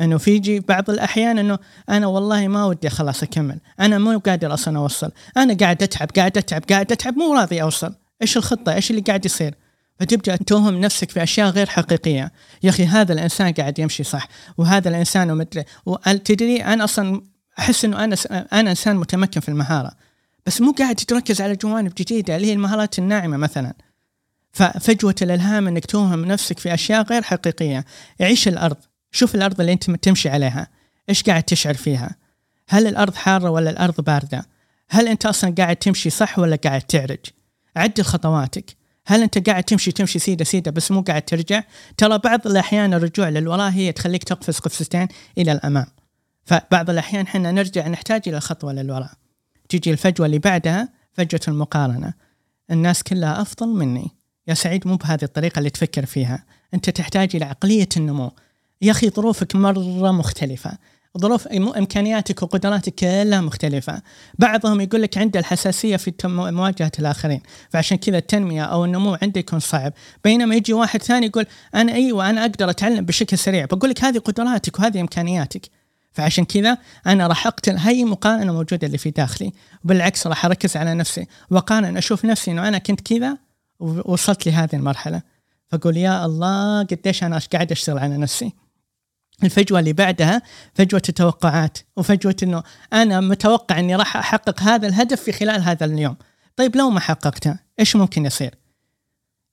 إنه فيجي بعض الأحيان إنه أنا والله ما ودي خلاص أكمل، أنا مو قادر أصلا أوصل، أنا قاعد أتعب قاعد أتعب قاعد أتعب مو راضي أوصل، إيش الخطة؟ إيش اللي قاعد يصير؟ فتبدأ توهم نفسك في أشياء غير حقيقية. يا أخي هذا الإنسان قاعد يمشي صح وهذا الإنسان ومدري تدري أنا أصلا أحس إنه أنا أنا إنسان متمكن في المهارة. بس مو قاعد تركز على جوانب جديدة اللي هي المهارات الناعمة مثلا. ففجوه الإلهام إنك توهم نفسك في أشياء غير حقيقية. عيش الأرض. شوف الأرض اللي أنت تمشي عليها. إيش قاعد تشعر فيها؟ هل الأرض حارة ولا الأرض باردة؟ هل أنت أصلا قاعد تمشي صح ولا قاعد تعرج؟ عدل خطواتك هل أنت قاعد تمشي تمشي سيدة سيدة بس مو قاعد ترجع؟ ترى بعض الأحيان الرجوع للوراء هي تخليك تقفز قفزتين إلى الأمام. فبعض الأحيان إحنا نرجع نحتاج إلى خطوة للوراء. تجي الفجوة اللي بعدها فجوة المقارنة. الناس كلها أفضل مني. يا سعيد مو بهذه الطريقة اللي تفكر فيها. أنت تحتاج إلى عقلية النمو. يا أخي ظروفك مرة مختلفة. ظروف إمكانياتك وقدراتك كلها مختلفة. بعضهم يقول لك عنده الحساسية في مواجهة الآخرين. فعشان كذا التنمية أو النمو عنده يكون صعب. بينما يجي واحد ثاني يقول أنا أيوه أنا أقدر أتعلم بشكل سريع. بقول لك هذه قدراتك وهذه إمكانياتك. فعشان كذا أنا راح أقتل هاي مقارنة موجودة اللي في داخلي. وبالعكس راح أركز على نفسي. واقارن أشوف نفسي إنه أنا كنت كذا ووصلت لهذه المرحلة. فأقول يا الله قديش أنا قاعد أشتغل على نفسي. الفجوة اللي بعدها فجوة التوقعات وفجوة إنه أنا متوقع إني راح أحقق هذا الهدف في خلال هذا اليوم. طيب لو ما حققته إيش ممكن يصير؟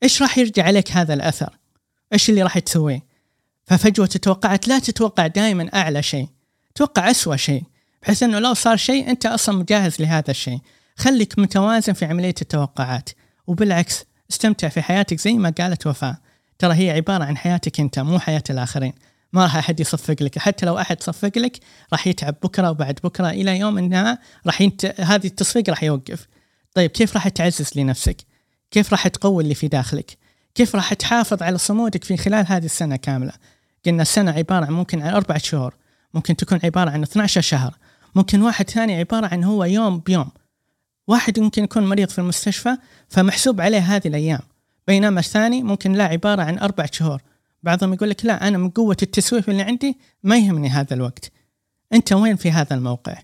إيش راح يرجع عليك هذا الأثر؟ إيش اللي راح تسويه؟ ففجوة التوقعات لا تتوقع دائما أعلى شيء توقع أسوأ شيء بحيث إنه لو صار شيء أنت أصلا مجهز لهذا الشيء. خليك متوازن في عملية التوقعات وبالعكس استمتع في حياتك زي ما قالت وفاء. ترى هي عبارة عن حياتك أنت مو حياة الآخرين. ما راح أحد يصفق لك. حتى لو أحد صفق لك راح يتعب بكرة وبعد بكرة إلى يوم انها راح ينت... هذه التصفيق راح يوقف. طيب كيف راح تعزز لنفسك؟ كيف راح تقوي اللي في داخلك؟ كيف راح تحافظ على صمودك في خلال هذه السنة كاملة؟ قلنا السنة عبارة عن ممكن عن اربعة شهور. ممكن تكون عبارة عن 12 شهر. ممكن واحد ثاني عبارة عن هو يوم بيوم. واحد ممكن يكون مريض في المستشفى فمحسوب عليه هذه الأيام. بينما الثاني ممكن لا عبارة عن أربع شهور. بعضهم يقول لك لا أنا من قوة التسويف اللي عندي ما يهمني هذا الوقت. أنت وين في هذا الموقع؟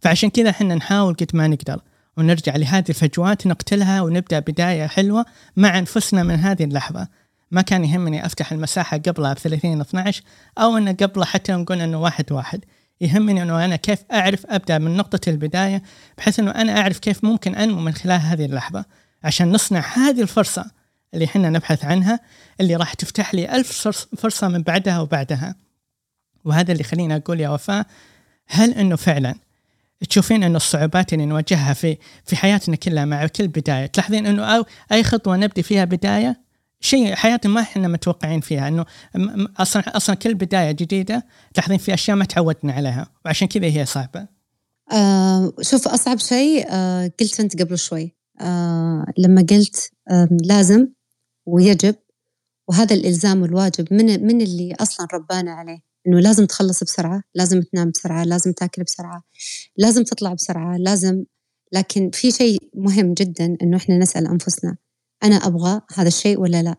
فعشان كذا إحنا نحاول قد ما نقدر ونرجع لهذه الفجوات نقتلها ونبدأ بداية حلوة مع أنفسنا من هذه اللحظة. ما كان يهمني أفتح المساحة قبلها ب 30 12 أو إنه قبلها حتى نقول إنه واحد واحد. يهمني إنه أنا كيف أعرف أبدأ من نقطة البداية بحيث إنه أنا أعرف كيف ممكن أنمو من خلال هذه اللحظة. عشان نصنع هذه الفرصة اللي إحنا نبحث عنها اللي راح تفتح لي ألف فرصة من بعدها وبعدها وهذا اللي خليني أقول يا وفاء هل أنه فعلا تشوفين أنه الصعوبات اللي نواجهها في في حياتنا كلها مع كل بداية تلاحظين أنه أو أي خطوة نبدي فيها بداية شيء حياتنا ما إحنا متوقعين فيها إنه أصلا أصلا كل بداية جديدة تلاحظين في أشياء ما تعودنا عليها وعشان كذا هي صعبة. آه شوف أصعب شيء آه قلت أنت قبل شوي آه لما قلت آه لازم ويجب وهذا الإلزام والواجب من من اللي أصلا ربانا عليه إنه لازم تخلص بسرعة لازم تنام بسرعة لازم تاكل بسرعة لازم تطلع بسرعة لازم لكن في شيء مهم جدا إنه إحنا نسأل أنفسنا أنا أبغى هذا الشيء ولا لا؟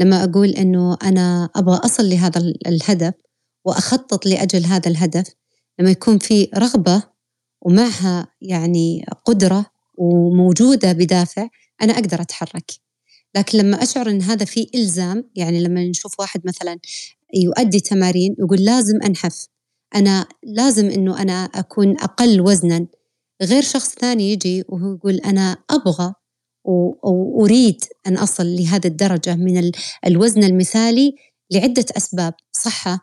لما أقول إنه أنا أبغى أصل لهذا الهدف وأخطط لأجل هذا الهدف لما يكون في رغبة ومعها يعني قدرة وموجودة بدافع أنا أقدر أتحرك. لكن لما أشعر أن هذا فيه إلزام يعني لما نشوف واحد مثلا يؤدي تمارين يقول لازم أنحف أنا لازم أنه أنا أكون أقل وزنا. غير شخص ثاني يجي وهو يقول أنا أبغى وأريد أن أصل لهذه الدرجة من الوزن المثالي لعدة أسباب صحة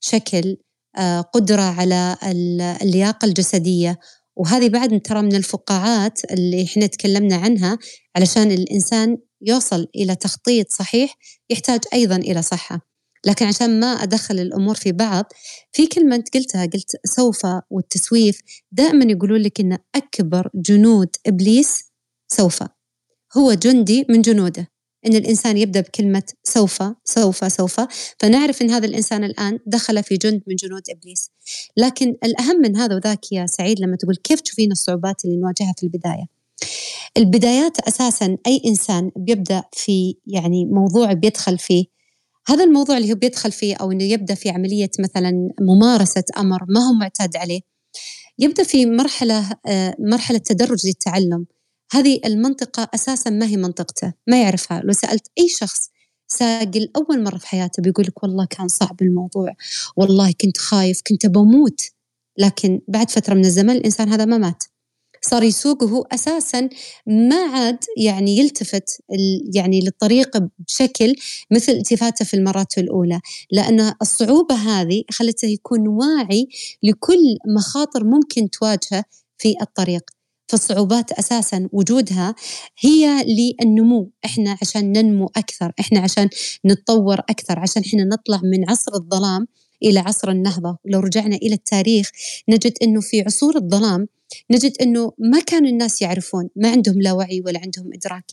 شكل آه، قدرة على اللياقة الجسدية. وهذه بعد ترى من الفقاعات اللي إحنا تكلمنا عنها علشان الإنسان يوصل إلى تخطيط صحيح يحتاج أيضا إلى صحة. لكن عشان ما أدخل الأمور في بعض في كلمة قلتها قلت سوف والتسويف دائما يقولون لك إن أكبر جنود إبليس سوف. هو جندي من جنوده. إن الإنسان يبدأ بكلمة سوف سوف سوف فنعرف إن هذا الإنسان الآن دخل في جند من جنود إبليس. لكن الأهم من هذا وذاك يا سعيد لما تقول كيف تشوفين الصعوبات اللي نواجهها في البداية؟ البدايات أساسا أي إنسان بيبدأ في يعني موضوع بيدخل فيه هذا الموضوع اللي هو بيدخل فيه أو إنه يبدأ في عملية مثلا ممارسة أمر ما هو معتاد عليه يبدأ في مرحلة آه، مرحلة تدرج للتعلم. هذه المنطقة أساسا ما هي منطقته ما يعرفها. لو سألت أي شخص ساقل أول مرة في حياته بيقول لك والله كان صعب الموضوع والله كنت خايف كنت بموت. لكن بعد فترة من الزمن الإنسان هذا ما مات. صار يسوق وهو أساسا ما عاد يعني يلتفت يعني للطريق بشكل مثل التفاته في المرات الأولى. لأن الصعوبة هذه خلته يكون واعي لكل مخاطر ممكن تواجهه في الطريق. فالصعوبات أساسا وجودها هي للنمو. إحنا عشان ننمو أكثر إحنا عشان نتطور أكثر عشان إحنا نطلع من عصر الظلام إلى عصر النهضة. ولو رجعنا إلى التاريخ نجد إنه في عصور الظلام نجد أنه ما كانوا الناس يعرفون ما عندهم لا وعي ولا عندهم إدراك.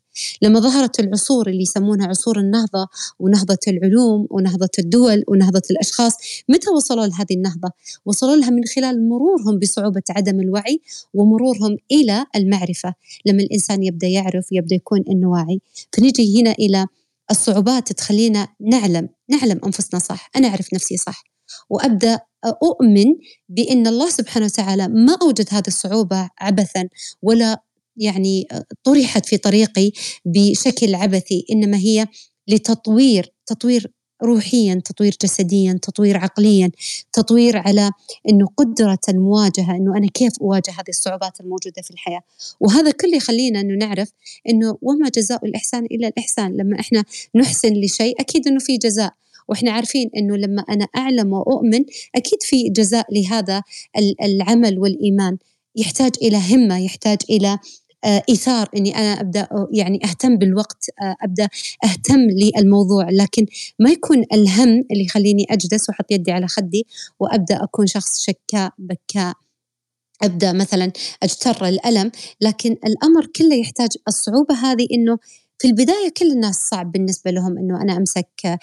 لما ظهرت العصور اللي يسمونها عصور النهضة ونهضة العلوم ونهضة الدول ونهضة الأشخاص متى وصلوا لهذه النهضة؟ وصلوا لها من خلال مرورهم بصعوبة عدم الوعي ومرورهم إلى المعرفة. لما الإنسان يبدأ يعرف ويبدا يكون إنه واعي. فنجي هنا إلى الصعوبات تخلينا نعلم نعلم أنفسنا صح أنا أعرف نفسي صح. وأبدأ أؤمن بأن الله سبحانه وتعالى ما أوجد هذه الصعوبة عبثا ولا يعني طرحت في طريقي بشكل عبثي إنما هي لتطوير تطوير روحيا تطوير جسديا تطوير عقليا تطوير على إنه قدرة المواجهة إنه أنا كيف أواجه هذه الصعوبات الموجودة في الحياة. وهذا كله يخلينا إنه نعرف إنه وما جزاء الإحسان إلا الإحسان. لما إحنا نحسن لشيء أكيد إنه في جزاء. وإحنا عارفين إنه لما أنا أعلم وأؤمن أكيد في جزاء لهذا العمل والإيمان. يحتاج إلى همة يحتاج إلى آه، إيثار. إني أنا أبدأ يعني أهتم بالوقت آه، أبدأ أهتم للموضوع. لكن ما يكون الهم اللي يخليني أجلس وأحط يدي على خدي وأبدأ أكون شخص شكاء بكاء. أبدأ مثلا أجتر الألم. لكن الأمر كله يحتاج الصعوبة هذه إنه في البداية كل الناس صعب بالنسبة لهم إنه أنا أمسك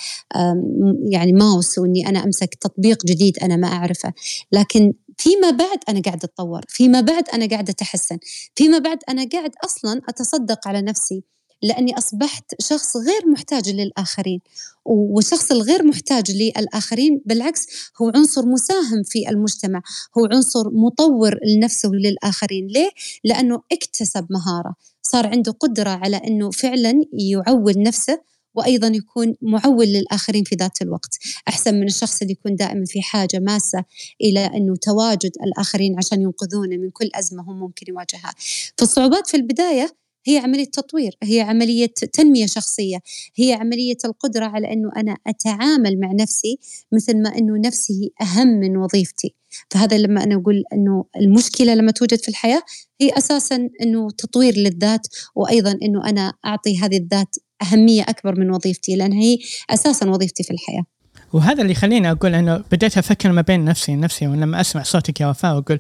يعني ماوس وإني أنا أمسك تطبيق جديد أنا ما أعرفه. لكن فيما بعد أنا قاعدة أتطور فيما بعد أنا قاعدة أتحسن فيما بعد أنا قاعد أصلا أتصدق على نفسي لأني أصبحت شخص غير محتاج للآخرين. والشخص الغير محتاج للآخرين بالعكس هو عنصر مساهم في المجتمع هو عنصر مطور لنفسه وللآخرين. ليه؟ لأنه اكتسب مهارة. صار عنده قدرة على أنه فعلا يعول نفسه وأيضا يكون معول للآخرين في ذات الوقت. أحسن من الشخص اللي يكون دائما في حاجة ماسة إلى أنه تواجد الآخرين عشان ينقذونه من كل أزمة هم ممكن يواجهها. فالصعوبات في البداية هي عملية تطوير هي عملية تنمية شخصية هي عملية القدرة على أنه أنا أتعامل مع نفسي مثل ما أنه نفسي أهم من وظيفتي. فهذا لما أنا أقول أنه المشكلة لما توجد في الحياة هي أساسا أنه تطوير للذات وأيضا أنه أنا أعطي هذه الذات أهمية أكبر من وظيفتي لأن هي أساسا وظيفتي في الحياة. وهذا اللي يخليني أقول أنه بديت أفكر ما بين نفسي نفسي ولما أسمع صوتك يا وفاء وأقول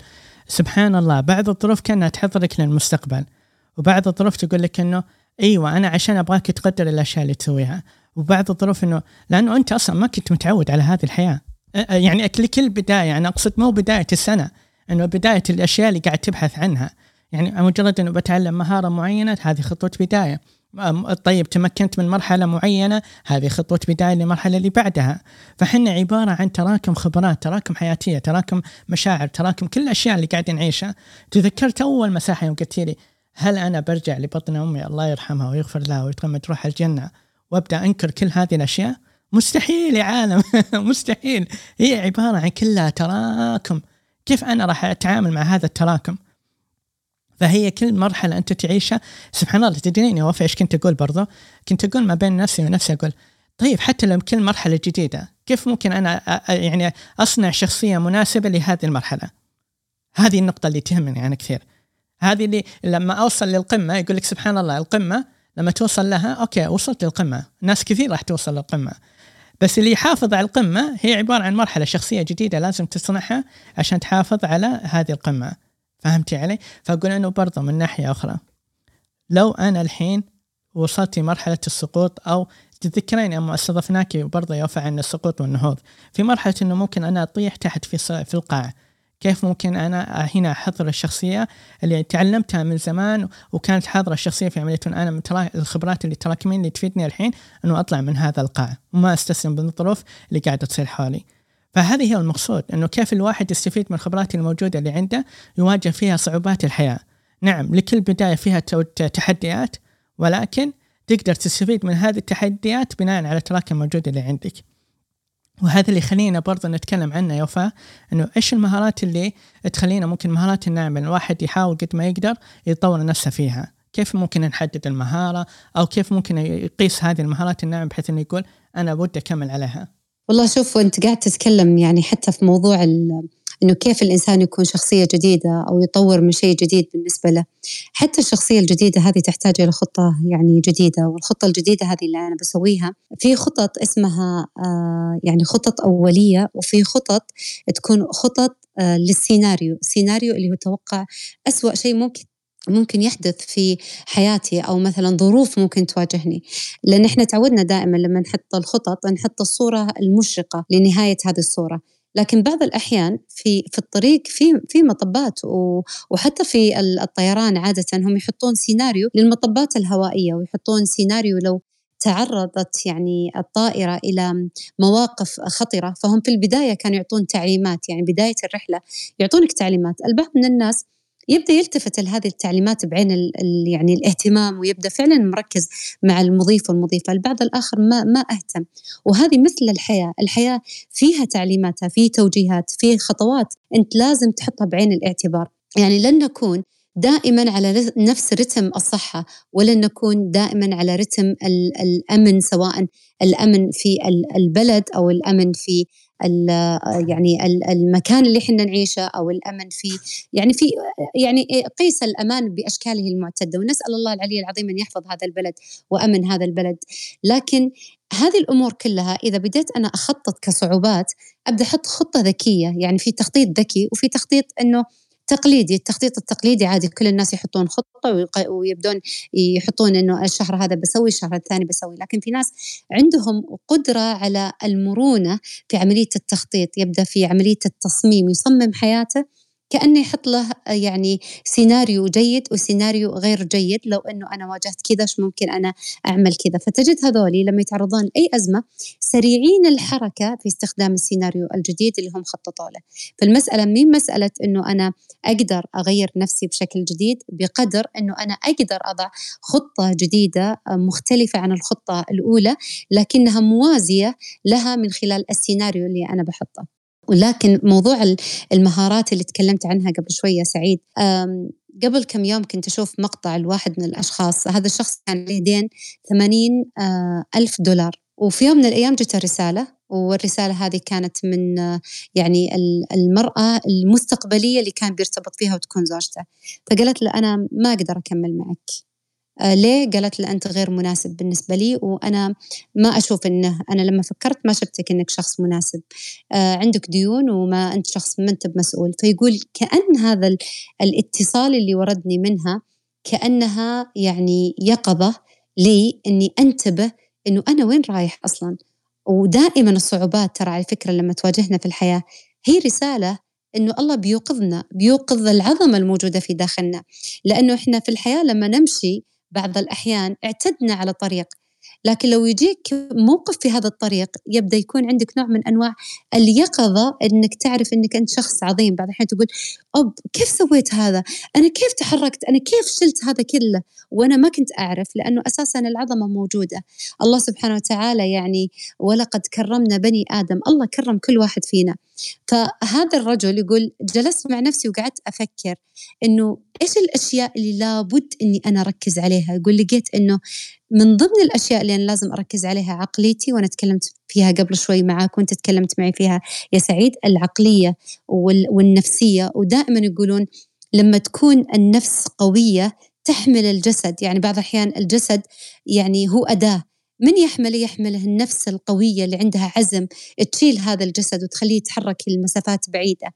سبحان الله بعض الظروف كأنها تحضرك للمستقبل وبعض الظروف تقول لك إنه إيوه أنا عشان أبغاك تقدر الأشياء اللي تسويها. وبعض الظروف إنه لأنه أنت أصلا ما كنت متعود على هذه الحياة. يعني لكل بداية أنا أقصد مو بداية السنة إنه بداية الأشياء اللي قاعد تبحث عنها. يعني مجرد إنه بتعلم مهارة معينة هذه خطوة بداية. طيب تمكنت من مرحلة معينة هذه خطوة بداية للمرحلة اللي بعدها. فحنا عبارة عن تراكم خبرات تراكم حياتية تراكم مشاعر تراكم كل الأشياء اللي قاعد نعيشها. تذكرت أول مساحة يوم قلت لي هل أنا برجع لبطن أمي؟ الله يرحمها ويغفر لها ويتغمد تروح الجنة وأبدأ أنكر كل هذه الأشياء؟ مستحيل يا عالم مستحيل. هي عبارة عن كلها تراكم. كيف أنا راح أتعامل مع هذا التراكم؟ فهي كل مرحلة أنت تعيشها سبحان الله تدرين يا إيش كنت أقول برضه؟ كنت أقول ما بين نفسي ونفسي أقول طيب حتى لو كل مرحلة جديدة كيف ممكن أنا يعني أصنع شخصية مناسبة لهذه المرحلة؟ هذه النقطة اللي تهمني أنا كثير. هذه اللي لما أوصل للقمة يقول لك سبحان الله القمة لما توصل لها أوكي وصلت للقمة. ناس كثير راح توصل للقمة. بس اللي يحافظ على القمة هي عبارة عن مرحلة شخصية جديدة لازم تصنعها عشان تحافظ على هذه القمة. فهمتي علي؟ فأقول انه برضه من ناحية أخرى. لو أنا الحين وصلت مرحله السقوط أو تتذكرين لما استضفناك برضه يوفى عن السقوط والنهوض. في مرحلة إنه ممكن أنا أطيح تحت في في القاع. كيف ممكن أنا هنا أحضر الشخصية اللي تعلمتها من زمان وكانت حاضرة الشخصية في عملية أنا من الخبرات اللي تراكمين اللي تفيدني الحين إنه أطلع من هذا القاع. وما أستسلم بالظروف اللي قاعدة تصير حولي. فهذه هي المقصود إنه كيف الواحد يستفيد من الخبرات الموجودة اللي عنده يواجه فيها صعوبات الحياة. نعم لكل بداية فيها تحديات ولكن تقدر تستفيد من هذه التحديات بناء على التراكم الموجود اللي عندك. وهذا اللي يخلينا برضه نتكلم عنه يا إنه إيش المهارات اللي تخلينا ممكن مهارات الناعمه الواحد يحاول قد ما يقدر يطور نفسه فيها كيف ممكن نحدد المهارة أو كيف ممكن يقيس هذه المهارات الناعمه بحيث إنه يقول أنا ودي أكمل عليها والله شوف وانت قاعد تتكلم يعني حتى في موضوع إنه كيف الإنسان يكون شخصية جديدة أو يطور من شيء جديد بالنسبة له. حتى الشخصية الجديدة هذه تحتاج إلى خطة يعني جديدة والخطة الجديدة هذه اللي أنا بسويها في خطط اسمها آه يعني خطط أولية وفي خطط تكون خطط آه للسيناريو. السيناريو اللي هو توقع أسوأ شيء ممكن ممكن يحدث في حياتي أو مثلا ظروف ممكن تواجهني. لأن إحنا تعودنا دائما لما نحط الخطط نحط الصورة المشرقة لنهاية هذه الصورة. لكن بعض الأحيان في في الطريق في في مطبات وحتى في الطيران عادة هم يحطون سيناريو للمطبات الهوائية ويحطون سيناريو لو تعرضت يعني الطائرة إلى مواقف خطرة فهم في البداية كانوا يعطون تعليمات. يعني بداية الرحلة يعطونك تعليمات. البعض من الناس يبدأ يلتفت لهذه التعليمات بعين يعني الاهتمام ويبدأ فعلا مركز مع المضيف والمضيفة، البعض الآخر ما ما أهتم، وهذه مثل الحياة، الحياة فيها تعليماتها، في توجيهات، في خطوات أنت لازم تحطها بعين الاعتبار، يعني لن نكون دائما على نفس رتم الصحة ولن نكون دائما على رتم الأمن سواء الأمن في البلد أو الأمن في يعني المكان اللي إحنا نعيشه أو الأمن في يعني في يعني قيس الأمان بأشكاله المعتدة. ونسأل الله العلي العظيم أن يحفظ هذا البلد وأمن هذا البلد. لكن هذه الأمور كلها إذا بديت أنا أخطط كصعوبات أبدأ أحط خطة ذكية. يعني في تخطيط ذكي وفي تخطيط إنه تقليدي التخطيط التقليدي عادي كل الناس يحطون خطة ويبدون يحطون إنه الشهر هذا بسوي الشهر الثاني بسوي. لكن في ناس عندهم قدرة على المرونة في عملية التخطيط. يبدأ في عملية التصميم يصمم حياته كأنه يحط له يعني سيناريو جيد وسيناريو غير جيد لو أنه أنا واجهت كذا شو ممكن أنا أعمل كذا؟ فتجد هذولي لما يتعرضون لأي أزمة سريعين الحركة في استخدام السيناريو الجديد اللي هم خططوا له. فالمسألة مين مسألة أنه أنا أقدر أغير نفسي بشكل جديد؟ بقدر أنه أنا أقدر أضع خطة جديدة مختلفة عن الخطة الأولى لكنها موازية لها من خلال السيناريو اللي أنا بحطه. ولكن موضوع المهارات اللي تكلمت عنها قبل شوية سعيد قبل كم يوم كنت أشوف مقطع لواحد من الأشخاص هذا الشخص كان له دين ثمانين آه، ألف دولار. وفي يوم من الأيام جته رسالة والرسالة هذه كانت من يعني المرأة المستقبلية اللي كان بيرتبط فيها وتكون زوجته. فقالت له أنا ما أقدر أكمل معك. آه ليه؟ قالت لي أنت غير مناسب بالنسبة لي؟ وأنا ما أشوف أنه أنا لما فكرت ما شفتك أنك شخص مناسب. آه عندك ديون وما أنت شخص ما أنت مسؤول فيقول كأن هذا الاتصال اللي وردني منها كأنها يعني يقظة لي أني أنتبه أنه أنا وين رايح أصلا. ودائما الصعوبات ترى على فكرة لما تواجهنا في الحياة هي رسالة إنه الله بيوقظنا بيوقظ العظمة الموجودة في داخلنا. لأنه إحنا في الحياة لما نمشي بعض الأحيان اعتدنا على طريق لكن لو يجيك موقف في هذا الطريق يبدأ يكون عندك نوع من أنواع اليقظة إنك تعرف إنك أنت شخص عظيم بعض الأحيان تقول أب كيف سويت هذا؟ أنا كيف تحركت؟ أنا كيف شلت هذا كله؟ وأنا ما كنت أعرف لأنه أساسا العظمة موجودة. الله سبحانه وتعالى يعني ولقد كرمنا بني آدم، الله كرم كل واحد فينا. فهذا الرجل يقول جلست مع نفسي وقعدت أفكر إنه إيش الأشياء اللي لابد إني أنا أركز عليها؟ يقول لقيت إنه من ضمن الأشياء اللي أنا لازم أركز عليها عقليتي وأنا تكلمت فيها قبل شوي معاك وأنت تكلمت معي فيها يا سعيد العقلية والنفسية. ودائما يقولون لما تكون النفس قوية تحمل الجسد. يعني بعض الأحيان الجسد يعني هو أداة من يحمله يحمله النفس القوية اللي عندها عزم تشيل هذا الجسد وتخليه يتحرك لمسافات بعيدة.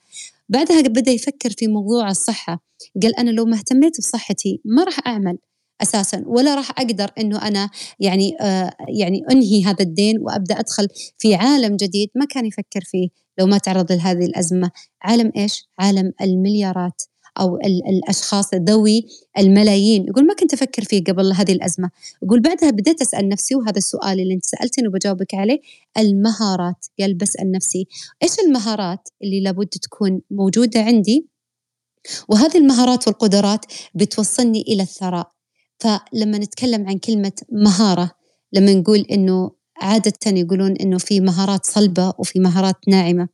بعدها بدأ يفكر في موضوع الصحة. قال أنا لو ما اهتميت بصحتي ما راح أعمل أساسا ولا راح أقدر إنه أنا يعني آه يعني أنهي هذا الدين وأبدأ أدخل في عالم جديد. ما كان يفكر فيه لو ما تعرض لهذه الأزمة، عالم إيش؟ عالم المليارات، أو الأشخاص ذوي الملايين. يقول ما كنت أفكر فيه قبل هذه الأزمة. يقول بعدها بديت أسأل نفسي وهذا السؤال اللي أنت سألتني وبجاوبك عليه المهارات. قال بسال نفسي إيش المهارات اللي لابد تكون موجودة عندي؟ وهذه المهارات والقدرات بتوصلني إلى الثراء. فلما نتكلم عن كلمة مهارة لما نقول إنه عادة يقولون إنه في مهارات صلبة وفي مهارات ناعمة.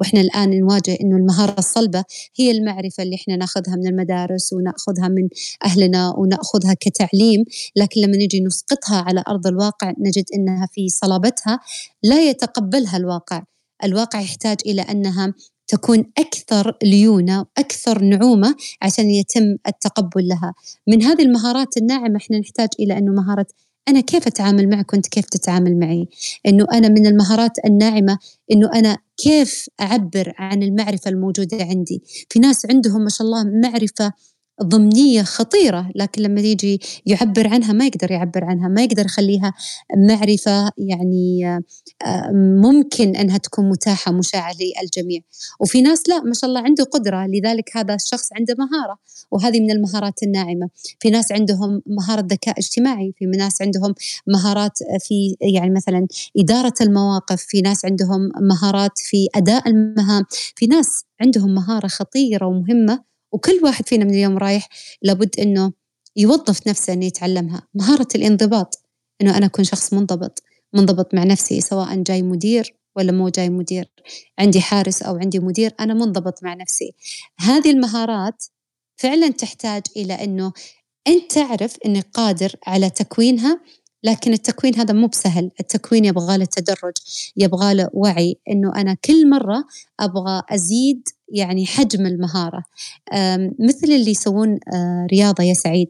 وإحنا الآن نواجه إنه المهارة الصلبة هي المعرفة اللي إحنا ناخذها من المدارس وناخذها من أهلنا وناخذها كتعليم لكن لما نجي نسقطها على أرض الواقع نجد إنها في صلابتها لا يتقبلها الواقع. الواقع يحتاج إلى أنها تكون أكثر ليونة وأكثر نعومة عشان يتم التقبل لها. من هذه المهارات الناعمة إحنا نحتاج إلى أنه مهارة أنا كيف أتعامل معك وأنت كيف تتعامل معي؟ إنه أنا من المهارات الناعمة إنه أنا كيف أعبر عن المعرفة الموجودة عندي. في ناس عندهم ما شاء الله معرفة ضمنية خطيرة لكن لما يجي يعبر عنها ما يقدر يعبر عنها ما يقدر يخليها معرفة يعني آه، ممكن أنها تكون متاحة مشاعة للجميع. وفي ناس لا ما شاء الله عنده قدرة لذلك هذا الشخص عنده مهارة وهذه من المهارات الناعمة. في ناس عندهم مهارة ذكاء اجتماعي في ناس عندهم مهارات في يعني مثلا إدارة المواقف في ناس عندهم مهارات في أداء المهام في ناس عندهم مهارة خطيرة ومهمة وكل واحد فينا من اليوم رايح لابد إنه يوظف نفسه إنه يتعلمها. مهارة الانضباط إنه أنا أكون شخص منضبط منضبط مع نفسي سواء جاي مدير ولا مو جاي مدير. عندي حارس أو عندي مدير أنا منضبط مع نفسي. هذه المهارات فعلا تحتاج إلى إنه أنت تعرف إنك قادر على تكوينها لكن التكوين هذا مو بسهل. التكوين يبغى له تدرج يبغى له وعي إنه أنا كل مرة أبغى أزيد يعني حجم المهارة. مثل اللي يسوون آه، رياضة يا سعيد.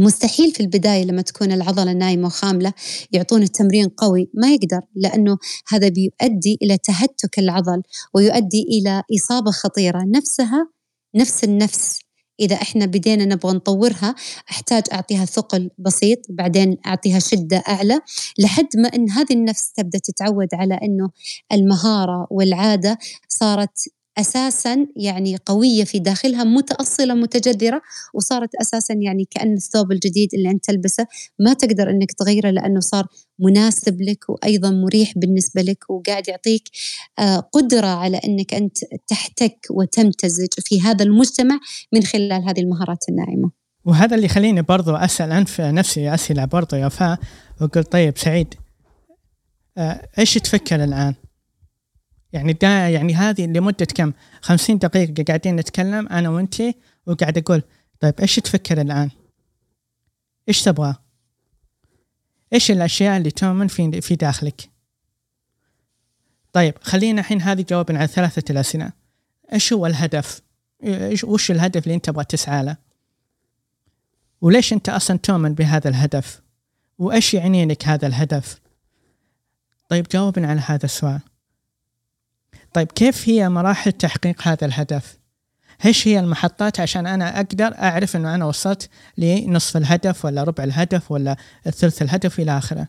مستحيل في البداية لما تكون العضلة نايمة وخاملة يعطون التمرين قوي ما يقدر لأنه هذا بيؤدي إلى تهتك العضل ويؤدي إلى إصابة خطيرة. نفسها نفس النفس. إذا إحنا بدينا نبغى نطورها أحتاج أعطيها ثقل بسيط بعدين أعطيها شدة أعلى لحد ما إن هذه النفس تبدأ تتعود على إنه المهارة والعادة صارت أساسا يعني قوية في داخلها متأصلة متجذرة وصارت أساسا يعني كأن الثوب الجديد اللي أنت تلبسه ما تقدر إنك تغيره لأنه صار مناسب لك وأيضا مريح بالنسبة لك وقاعد يعطيك آه، قدرة على إنك أنت تحتك وتمتزج في هذا المجتمع من خلال هذه المهارات الناعمة. وهذا اللي يخليني برضو أسأل انف نفسي أسئلة برضو يا فا واقول طيب سعيد آه، إيش تفكر الآن؟ يعني دا يعني هذه لمدة كم؟ خمسين دقيقة قاعدين نتكلم أنا وأنت وقاعد أقول طيب إيش تفكر الآن؟ إيش تبغى؟ إيش الأشياء اللي تؤمن في في داخلك؟ طيب خلينا الحين هذه جوابنا على ثلاثة الأسئلة إيش هو الهدف؟ إيش وش الهدف اللي أنت تبغى تسعى له؟ وليش أنت أصلا تؤمن بهذا الهدف؟ وإيش يعني لك هذا الهدف؟ طيب جاوبنا على هذا السؤال طيب كيف هي مراحل تحقيق هذا الهدف؟ إيش هي المحطات عشان أنا أقدر أعرف إنه أنا وصلت لنصف الهدف ولا ربع الهدف ولا ثلث الهدف إلى آخره.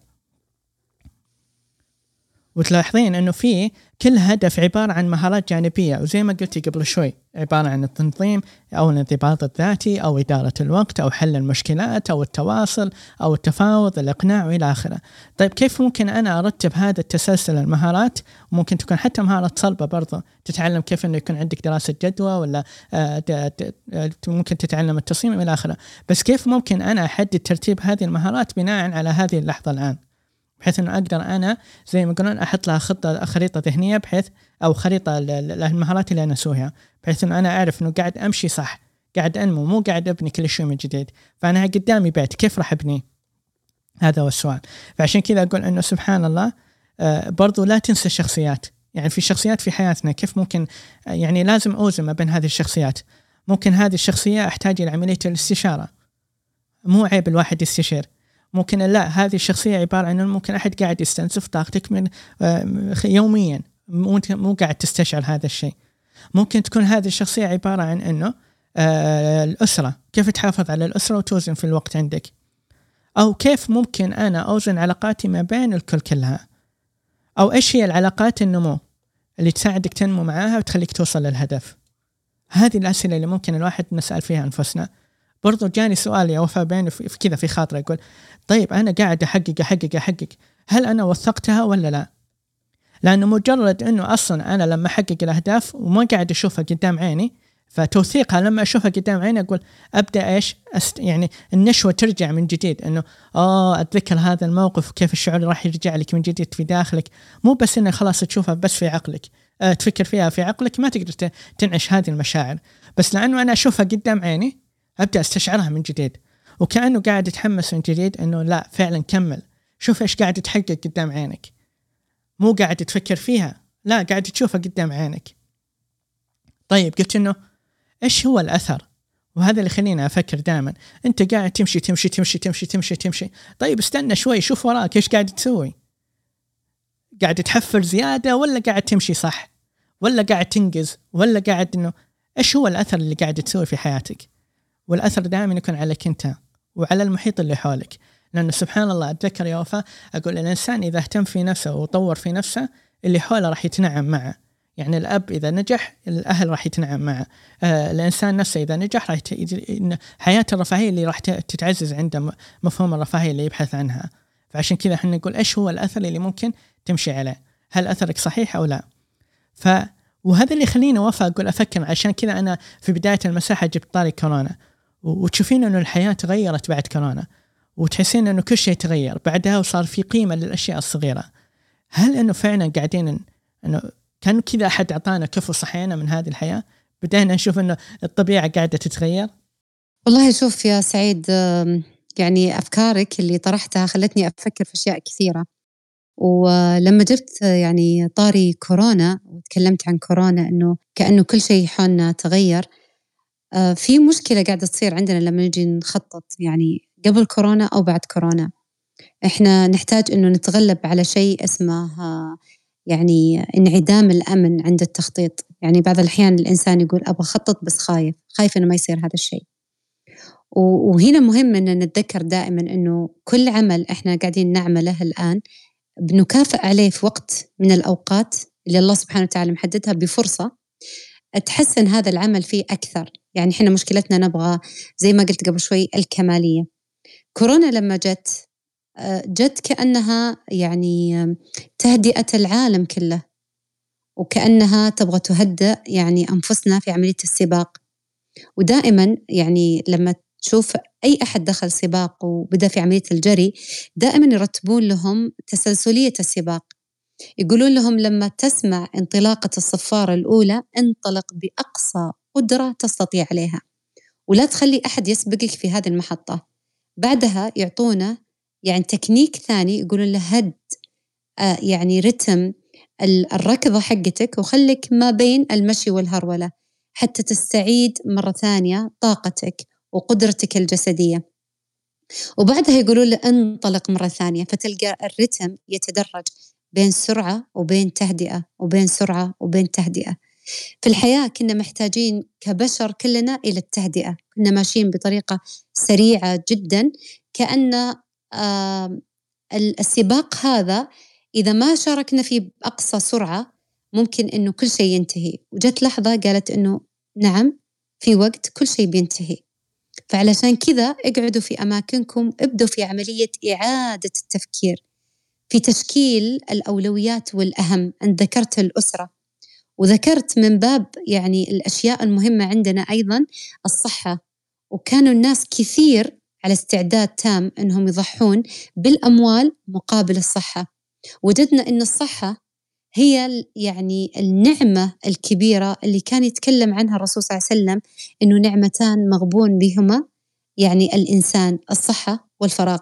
وتلاحظين إنه في كل هدف عبارة عن مهارات جانبية وزي ما قلتي قبل شوي عبارة عن التنظيم أو الانضباط الذاتي أو إدارة الوقت أو حل المشكلات أو التواصل أو التفاوض الإقناع وإلى آخره. طيب كيف ممكن أنا أرتب هذا التسلسل المهارات ممكن تكون حتى مهارة صلبة برضه تتعلم كيف إنه يكون عندك دراسة جدوى ولا آه، ممكن تتعلم التصميم إلى آخره، بس كيف ممكن أنا أحدد ترتيب هذه المهارات بناء على هذه اللحظة الآن؟ بحيث إنه أقدر أنا زي ما يقولون أحط لها خطة خريطة ذهنية بحيث أو خريطة للمهارات اللي أنا أسويها. بحيث إنه أنا أعرف إنه قاعد أمشي صح قاعد أنمو مو قاعد أبني كل شيء من جديد. فأنا قدامي بيت كيف راح ابني هذا هو السؤال. فعشان كذا أقول إنه سبحان الله آه، برضو لا تنسى الشخصيات. يعني في شخصيات في حياتنا كيف ممكن يعني لازم أوزن ما بين هذه الشخصيات. ممكن هذه الشخصية أحتاج إلى عملية الاستشارة. مو عيب الواحد يستشير. ممكن لا هذه الشخصية عبارة عن ممكن أحد قاعد يستنزف طاقتك من آه، يوميا. مو مو قاعد تستشعر هذا الشيء. ممكن تكون هذه الشخصية عبارة عن أنه آه، الأسرة. كيف تحافظ على الأسرة وتوزن في الوقت عندك؟ أو كيف ممكن أنا أوزن علاقاتي ما بين الكل كلها؟ أو إيش هي العلاقات النمو اللي تساعدك تنمو معاها وتخليك توصل للهدف؟ هذه الأسئلة اللي ممكن الواحد نسأل فيها أنفسنا. برضو جاني سؤال يا وفاء بيني في كذا في خاطري يقول طيب أنا قاعد أحقق أحقق أحقق هل أنا وثقتها ولا لا؟ لأنه مجرد أنه أصلا أنا لما أحقق الأهداف وما قاعد أشوفها قدام عيني فتوثيقها لما أشوفها قدام عيني أقول أبدأ إيش؟ أست يعني النشوة ترجع من جديد إنه آه أتذكر هذا الموقف وكيف الشعور راح يرجع لك من جديد في داخلك. مو بس انك خلاص تشوفها بس في عقلك آه تفكر فيها في عقلك ما تقدر تنعش هذه المشاعر. بس لأنه أنا أشوفها قدام عيني أبدأ أستشعرها من جديد. وكأنه قاعد يتحمس من جديد إنه لا فعلا كمل. شوف إيش قاعد تحقق قدام عينك. مو قاعد تفكر فيها. لا قاعد تشوفها قدام عينك. طيب قلت إنه إيش هو الأثر؟ وهذا اللي يخليني أفكر دائما. أنت قاعد تمشي تمشي تمشي تمشي تمشي تمشي. طيب استنى شوي شوف وراك إيش قاعد تسوي. قاعد تحفر زيادة ولا قاعد تمشي صح؟ ولا قاعد تنقز؟ ولا قاعد إنه إيش هو الأثر اللي قاعد تسوي في حياتك؟ والأثر دائما يكون عليك أنت وعلى المحيط اللي حولك. لأنه سبحان الله أتذكر يا وفاء أقول الإنسان إذا اهتم في نفسه وطور في نفسه اللي حوله راح يتنعم معه. يعني الأب إذا نجح الأهل راح يتنعم معه. آه الإنسان نفسه إذا نجح راح حياة الرفاهية اللي راح تتعزز عنده مفهوم الرفاهية اللي يبحث عنها. فعشان كذا إحنا نقول إيش هو الأثر اللي ممكن تمشي عليه؟ هل أثرك صحيح أو لا؟ ف وهذا اللي يخليني وفاء أقول أفكر عشان كذا أنا في بداية المساحة جبت طاري كورونا. وتشوفين إنه الحياة تغيرت بعد كورونا وتحسين إنه كل شيء تغير. بعدها وصار في قيمة للأشياء الصغيرة. هل إنه فعلا قاعدين إنه كان كذا أحد أعطانا كفو صحينا من هذه الحياة؟ بدينا نشوف إنه الطبيعة قاعدة تتغير؟ والله شوف يا سعيد يعني أفكارك اللي طرحتها خلتني أفكر في أشياء كثيرة. ولما جبت يعني طاري كورونا وتكلمت عن كورونا إنه كأنه كل شيء حولنا تغير في مشكلة قاعدة تصير عندنا لما نجي نخطط يعني قبل كورونا أو بعد كورونا. إحنا نحتاج إنه نتغلب على شيء اسمه يعني انعدام الأمن عند التخطيط. يعني بعض الأحيان الإنسان يقول أبغى أخطط بس خايف خايف إنه ما يصير هذا الشيء. وهنا مهم ان نتذكر دائما إنه كل عمل إحنا قاعدين نعمله الآن بنكافئ عليه في وقت من الأوقات اللي الله سبحانه وتعالى محددها بفرصة. تحسن هذا العمل فيه أكثر. يعني إحنا مشكلتنا نبغى زي ما قلت قبل شوي الكمالية. كورونا لما جت جت كأنها يعني تهدئة العالم كله وكأنها تبغى تهدئ يعني أنفسنا في عملية السباق. ودائما يعني لما تشوف أي أحد دخل سباق وبدأ في عملية الجري دائما يرتبون لهم تسلسلية السباق. يقولون لهم لما تسمع انطلاقة الصفارة الأولى انطلق بأقصى قدرة تستطيع عليها. ولا تخلي أحد يسبقك في هذه المحطة. بعدها يعطونا يعني تكنيك ثاني يقولون له هد آه يعني رتم الركضة حقتك وخليك ما بين المشي والهرولة حتى تستعيد مرة ثانية طاقتك وقدرتك الجسدية. وبعدها يقولون له انطلق مرة ثانية فتلقى الرتم يتدرج بين سرعة وبين تهدئة وبين سرعة وبين تهدئة. في الحياة كنا محتاجين كبشر كلنا إلى التهدئة. كنا ماشيين بطريقة سريعة جدا كأن السباق هذا إذا ما شاركنا فيه بأقصى سرعة ممكن إنه كل شيء ينتهي. وجت لحظة قالت إنه نعم في وقت كل شيء بينتهي. فعلشان كذا اقعدوا في أماكنكم ابدوا في عملية إعادة التفكير. في تشكيل الأولويات والأهم أن ذكرت الأسرة. وذكرت من باب يعني الأشياء المهمة عندنا أيضا الصحة. وكانوا الناس كثير على استعداد تام أنهم يضحون بالأموال مقابل الصحة. وجدنا أن الصحة هي يعني النعمة الكبيرة اللي كان يتكلم عنها الرسول صلى الله عليه وسلم أنه نعمتان مغبون بهما يعني الإنسان الصحة والفراغ.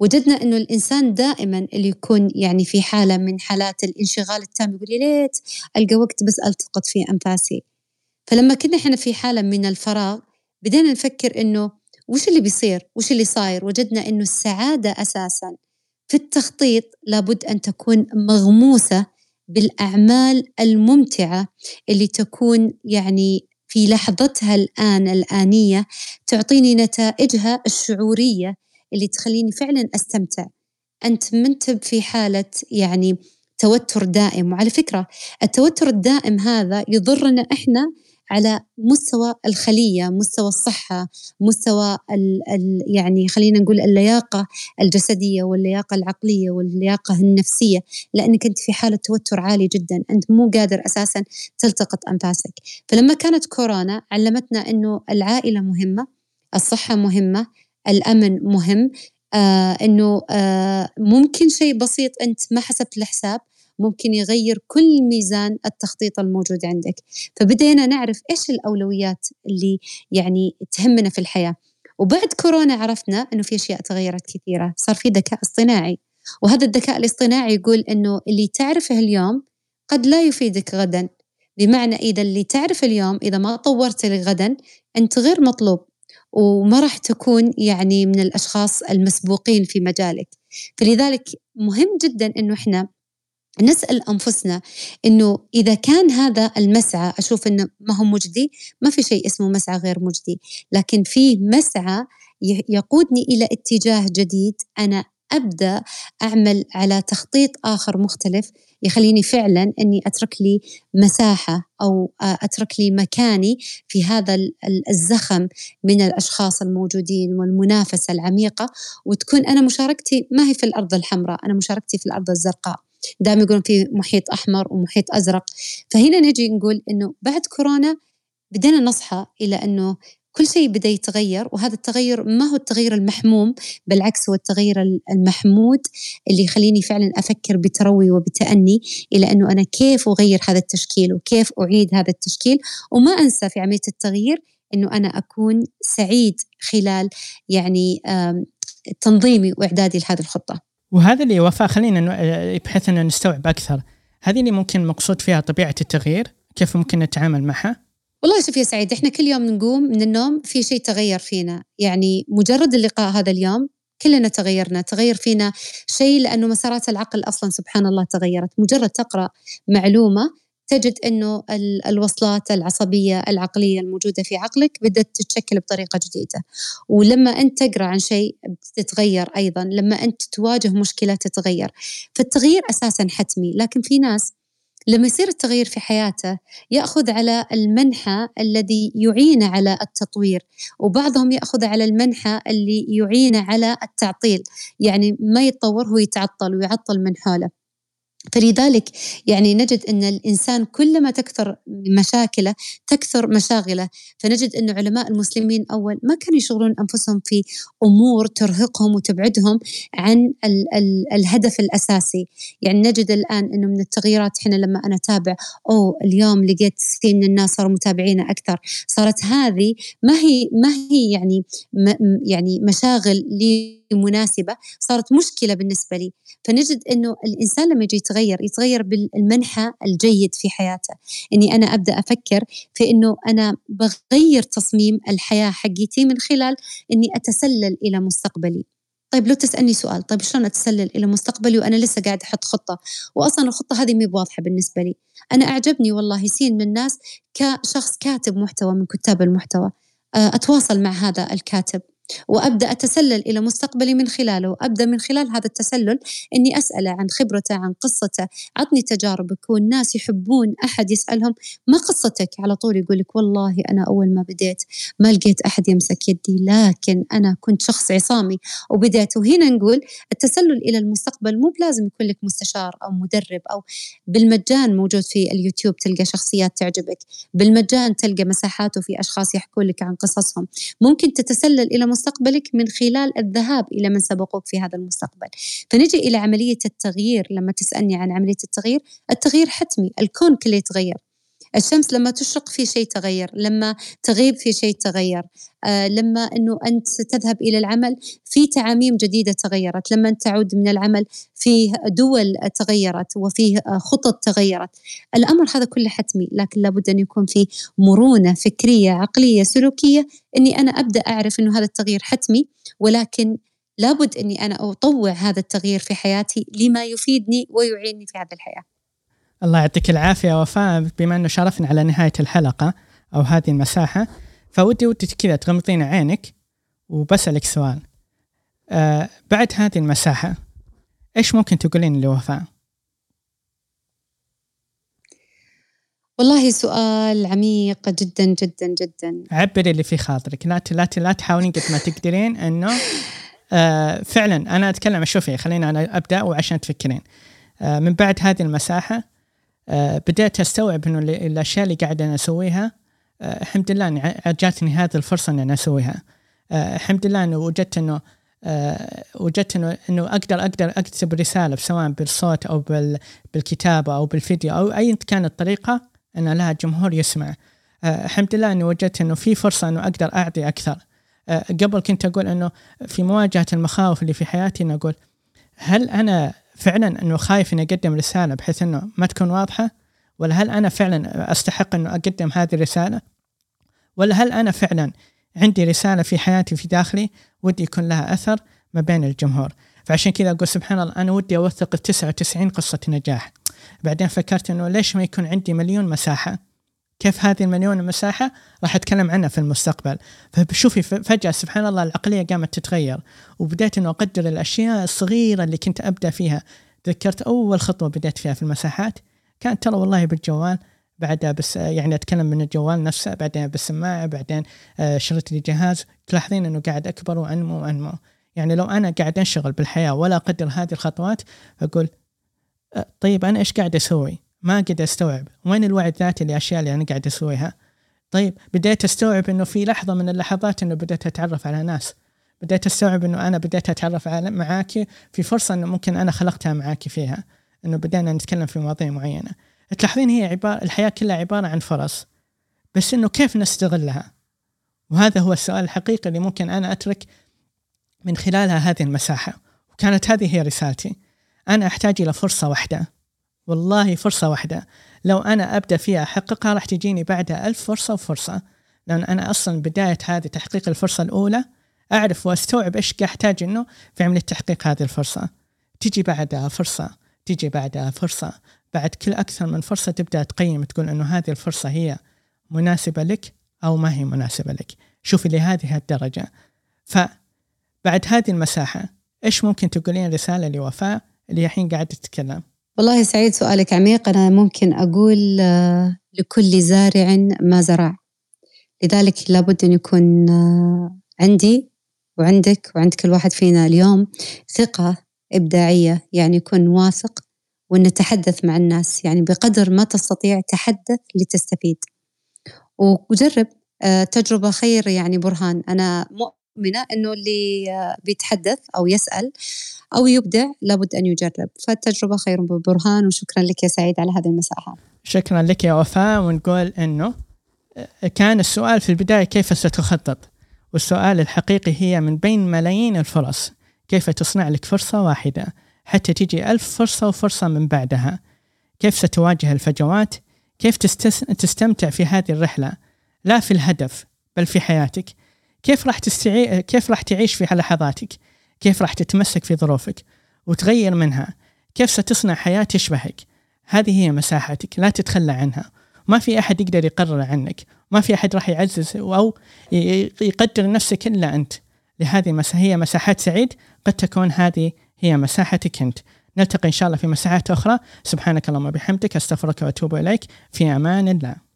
وجدنا إنه الإنسان دائما اللي يكون يعني في حالة من حالات الانشغال التام يقول يا ليت ألقى وقت بس ألتقط فيه أنفاسي. فلما كنا إحنا في حالة من الفراغ بدينا نفكر إنه وش اللي بيصير؟ وش اللي صاير؟ وجدنا إنه السعادة أساسا. في التخطيط لابد أن تكون مغموسة بالأعمال الممتعة اللي تكون يعني في لحظتها الآن الآنية تعطيني نتائجها الشعورية اللي تخليني فعلا أستمتع. أنت منتب في حالة يعني توتر دائم. وعلى فكرة التوتر الدائم هذا يضرنا إحنا على مستوى الخلية، مستوى الصحة، مستوى ال ال يعني خلينا نقول اللياقة الجسدية واللياقة العقلية واللياقة النفسية، لأنك أنت في حالة توتر عالي جدا، أنت مو قادر أساسا تلتقط أنفاسك، فلما كانت كورونا علمتنا إنه العائلة مهمة، الصحة مهمة، الأمن مهم، آه إنه آه ممكن شيء بسيط أنت ما حسبت الحساب ممكن يغير كل ميزان التخطيط الموجود عندك. فبدينا نعرف إيش الأولويات اللي يعني تهمنا في الحياة. وبعد كورونا عرفنا أنه في أشياء تغيرت كثيرة. صار في ذكاء اصطناعي. وهذا الذكاء الاصطناعي يقول أنه اللي تعرفه اليوم قد لا يفيدك غدا. بمعنى إذا اللي تعرف اليوم إذا ما طورت لغدا أنت غير مطلوب. وما راح تكون يعني من الأشخاص المسبوقين في مجالك. فلذلك مهم جدا أنه إحنا نسأل أنفسنا إنه إذا كان هذا المسعى أشوف إنه ما هو مجدي ما في شيء اسمه مسعى غير مجدي. لكن في مسعى يقودني إلى اتجاه جديد أنا أبدأ أعمل على تخطيط آخر مختلف. يخليني فعلا أني أترك لي مساحة أو أترك لي مكاني في هذا الزخم من الأشخاص الموجودين والمنافسة العميقة. وتكون أنا مشاركتي ما هي في الأرض الحمراء أنا مشاركتي في الأرض الزرقاء. دائما يقولون في محيط أحمر ومحيط أزرق. فهنا نجي نقول إنه بعد كورونا بدينا نصحى إلى إنه كل شيء بدأ يتغير وهذا التغير ما هو التغير المحموم بالعكس هو التغير المحمود اللي يخليني فعلا أفكر بتروي وبتأني إلى أنه أنا كيف أغير هذا التشكيل وكيف أعيد هذا التشكيل وما أنسى في عملية التغيير أنه أنا أكون سعيد خلال يعني تنظيمي وإعدادي لهذه الخطة. وهذا اللي وفاء خلينا بحيث أن نستوعب أكثر هذه اللي ممكن مقصود فيها طبيعة التغيير كيف ممكن نتعامل معها والله شوف يا سعيد إحنا كل يوم نقوم من النوم في شيء تغير فينا. يعني مجرد اللقاء هذا اليوم كلنا تغيرنا تغير فينا شيء لأنه مسارات العقل أصلا سبحان الله تغيرت. مجرد تقرأ معلومة تجد إنه الوصلات العصبية العقلية الموجودة في عقلك بدأت تتشكل بطريقة جديدة. ولما أنت تقرأ عن شيء تتغير أيضا لما أنت تواجه مشكلة تتغير. فالتغيير أساسا حتمي لكن في ناس لما يصير التغيير في حياته يأخذ على المنحى الذي يعين على التطوير وبعضهم يأخذ على المنحى اللي يعين على التعطيل. يعني ما يتطور هو يتعطل ويعطل من حوله. فلذلك يعني نجد أن الإنسان كلما تكثر مشاكله تكثر مشاغله فنجد أن علماء المسلمين أول ما كانوا يشغلون أنفسهم في أمور ترهقهم وتبعدهم عن ال ال الهدف الأساسي. يعني نجد الآن أنه من التغييرات إحنا لما أنا أتابع أو اليوم لقيت سين الناس صاروا متابعينا أكثر. صارت هذه ما هي ما هي يعني يعني مشاغل لي مناسبة صارت مشكلة بالنسبة لي. فنجد أنه الإنسان لما يجي يتغير يتغير بالمنحى الجيد في حياته. أني أنا أبدأ أفكر في أنه أنا بغير تصميم الحياة حقتي من خلال أني أتسلل إلى مستقبلي. طيب لو تسألني سؤال طيب شلون أتسلل إلى مستقبلي وأنا لسه قاعد أحط خطة؟ وأصلا الخطة هذه مي بواضحة بالنسبة لي. أنا أعجبني والله سين من الناس كشخص كاتب محتوى من كتاب المحتوى. أتواصل مع هذا الكاتب. وأبدأ أتسلل إلى مستقبلي من خلاله وأبدأ من خلال هذا التسلل إني اساله عن خبرته عن قصته عطني تجاربك والناس يحبون أحد يسألهم ما قصتك؟ على طول يقول لك والله أنا أول ما بديت ما لقيت أحد يمسك يدي لكن أنا كنت شخص عصامي وبديت. وهنا نقول التسلل إلى المستقبل مو بلازم يكون لك مستشار أو مدرب أو بالمجان موجود في اليوتيوب تلقى شخصيات تعجبك بالمجان تلقى مساحات وفي أشخاص يحكون لك عن قصصهم. ممكن تتسلل إلى مستقبلك من خلال الذهاب إلى من سبقوك في هذا المستقبل. فنجي إلى عملية التغيير. لما تسألني عن عملية التغيير التغيير حتمي الكون كله يتغير. الشمس لما تشرق في شيء تغير لما تغيب في شيء تغير آه لما أنه أنت تذهب إلى العمل في تعاميم جديدة تغيرت لما أنت تعود من العمل في دول تغيرت وفيه خطط تغيرت. الأمر هذا كله حتمي لكن لابد أن يكون في مرونة فكرية عقلية سلوكية أني أنا أبدأ أعرف أنه هذا التغيير حتمي ولكن لابد أني أنا أطوع هذا التغيير في حياتي لما يفيدني ويعينني في هذه الحياة. الله يعطيك العافية وفاء. بما أنه شرفنا على نهاية الحلقة أو هذه المساحة فودي ودي كذا تغمضين عينك وبسألك سؤال. آه بعد هذه المساحة إيش ممكن تقولين لوفاء؟ والله سؤال عميق جدا جدا جدا. عبري اللي في خاطرك. لا لا لا تحاولين قد ما تقدرين إنه آه فعلا أنا أتكلم. شوفي خلينا أنا أبدأ وعشان تفكرين. آه من بعد هذه المساحة بديت أستوعب إنه الأشياء اللي قاعد أنا أسويها آه، الحمد لله إني جاتني هذه الفرصة إني أنا أسويها. آه، الحمد لله إنه وجدت إنه وجدت إنه إنه أقدر أقدر أكتب رسالة سواء بالصوت أو بالكتابة أو بالفيديو أو ايا كانت الطريقة ان لها جمهور يسمع. الحمد لله إني وجدت إنه في فرصة إنه أقدر أعطي أكثر. قبل كنت أقول إنه في مواجهة المخاوف اللي في حياتي انه أقول هل أنا فعلا إنه خايف إني أقدم رسالة بحيث إنه ما تكون واضحة؟ ولا هل أنا فعلا أستحق إنه أقدم هذه الرسالة؟ ولا هل أنا فعلا عندي رسالة في حياتي في داخلي ودي يكون لها أثر ما بين الجمهور؟ فعشان كذا أقول سبحان الله أنا ودي أوثق 99 قصة نجاح. بعدين فكرت إنه ليش ما يكون عندي مليون مساحة؟ كيف هذه المليون مساحة راح أتكلم عنها في المستقبل. فشوفي فجأة سبحان الله العقلية قامت تتغير وبدأت أنه أقدر الأشياء الصغيرة اللي كنت أبدأ فيها. تذكرت أول خطوة بدأت فيها في المساحات؟ كانت ترى والله بالجوال بعدها بس يعني أتكلم من الجوال نفسه بعدين بالسماعة بعدين آه، شريت لي جهاز. تلاحظين إنه قاعد أكبر وأنمو وأنمو. يعني لو أنا قاعد أنشغل بالحياة ولا أقدر هذه الخطوات أقول آه، طيب أنا إيش قاعد أسوي؟ ما قد أستوعب. وين الوعي الذاتي للاشياء اللي أنا قاعد أسويها؟ طيب بديت أستوعب إنه في لحظة من اللحظات إنه بديت أتعرف على ناس. بديت أستوعب إنه أنا بديت أتعرف على معاكي. في فرصة إنه ممكن أنا خلقتها معاكي فيها. إنه بدينا نتكلم في مواضيع معينة. تلاحظين هي عباره الحياة كلها عبارة عن فرص. بس إنه كيف نستغلها؟ وهذا هو السؤال الحقيقي اللي ممكن أنا أترك من خلالها هذه المساحة. وكانت هذه هي رسالتي. أنا أحتاج إلى فرصة واحدة. والله فرصة واحدة. لو أنا أبدأ فيها أحققها راح تجيني بعدها ألف فرصة وفرصة. لأن أنا أصلا بداية هذه تحقيق الفرصة الأولى أعرف وأستوعب إيش أحتاج إنه في عملية تحقيق هذه الفرصة. تجي بعدها فرصة تجي بعدها فرصة. بعد كل أكثر من فرصة تبدأ تقيم تقول إنه هذه الفرصة هي مناسبة لك أو ما هي مناسبة لك. شوفي لهذه الدرجة. فبعد هذه المساحة إيش ممكن تقولين رسالة لوفاء؟ اللي الحين قاعدة تتكلم والله سعيد سؤالك عميق. أنا ممكن أقول آه، لكل زارع ما زرع. لذلك لابد أن يكون آه، عندي وعندك وعند كل واحد فينا اليوم ثقة إبداعية يعني يكون واثق ونتحدث مع الناس يعني بقدر ما تستطيع تحدث لتستفيد. وجرب آه، تجربة خير يعني برهان. أنا مؤمنة أنه اللي بيتحدث أو يسأل أو يبدع لابد أن يجرب. فالتجربة خير ببرهان وشكرا لك يا سعيد على هذه المساحة. شكرا لك يا وفاء ونقول أنه كان السؤال في البداية كيف ستخطط؟ والسؤال الحقيقي هي من بين ملايين الفرص. كيف تصنع لك فرصة واحدة؟ حتى تجي ألف فرصة وفرصة من بعدها. كيف ستواجه الفجوات؟ كيف تستمتع في هذه الرحلة؟ لا في الهدف بل في حياتك. كيف راح تستعي... كيف راح تعيش في لحظاتك؟ كيف راح تتمسك في ظروفك وتغير منها كيف ستصنع حياة تشبهك هذه هي مساحتك لا تتخلى عنها. ما في أحد يقدر يقرر عنك ما في أحد راح يعزز أو يقدر نفسك إلا أنت. لهذه هي مساحات سعيد قد تكون هذه هي مساحتك أنت. نلتقي إن شاء الله في مساحات أخرى. سبحانك اللهم وبحمدك أستغفرك وأتوب إليك. في أمان الله.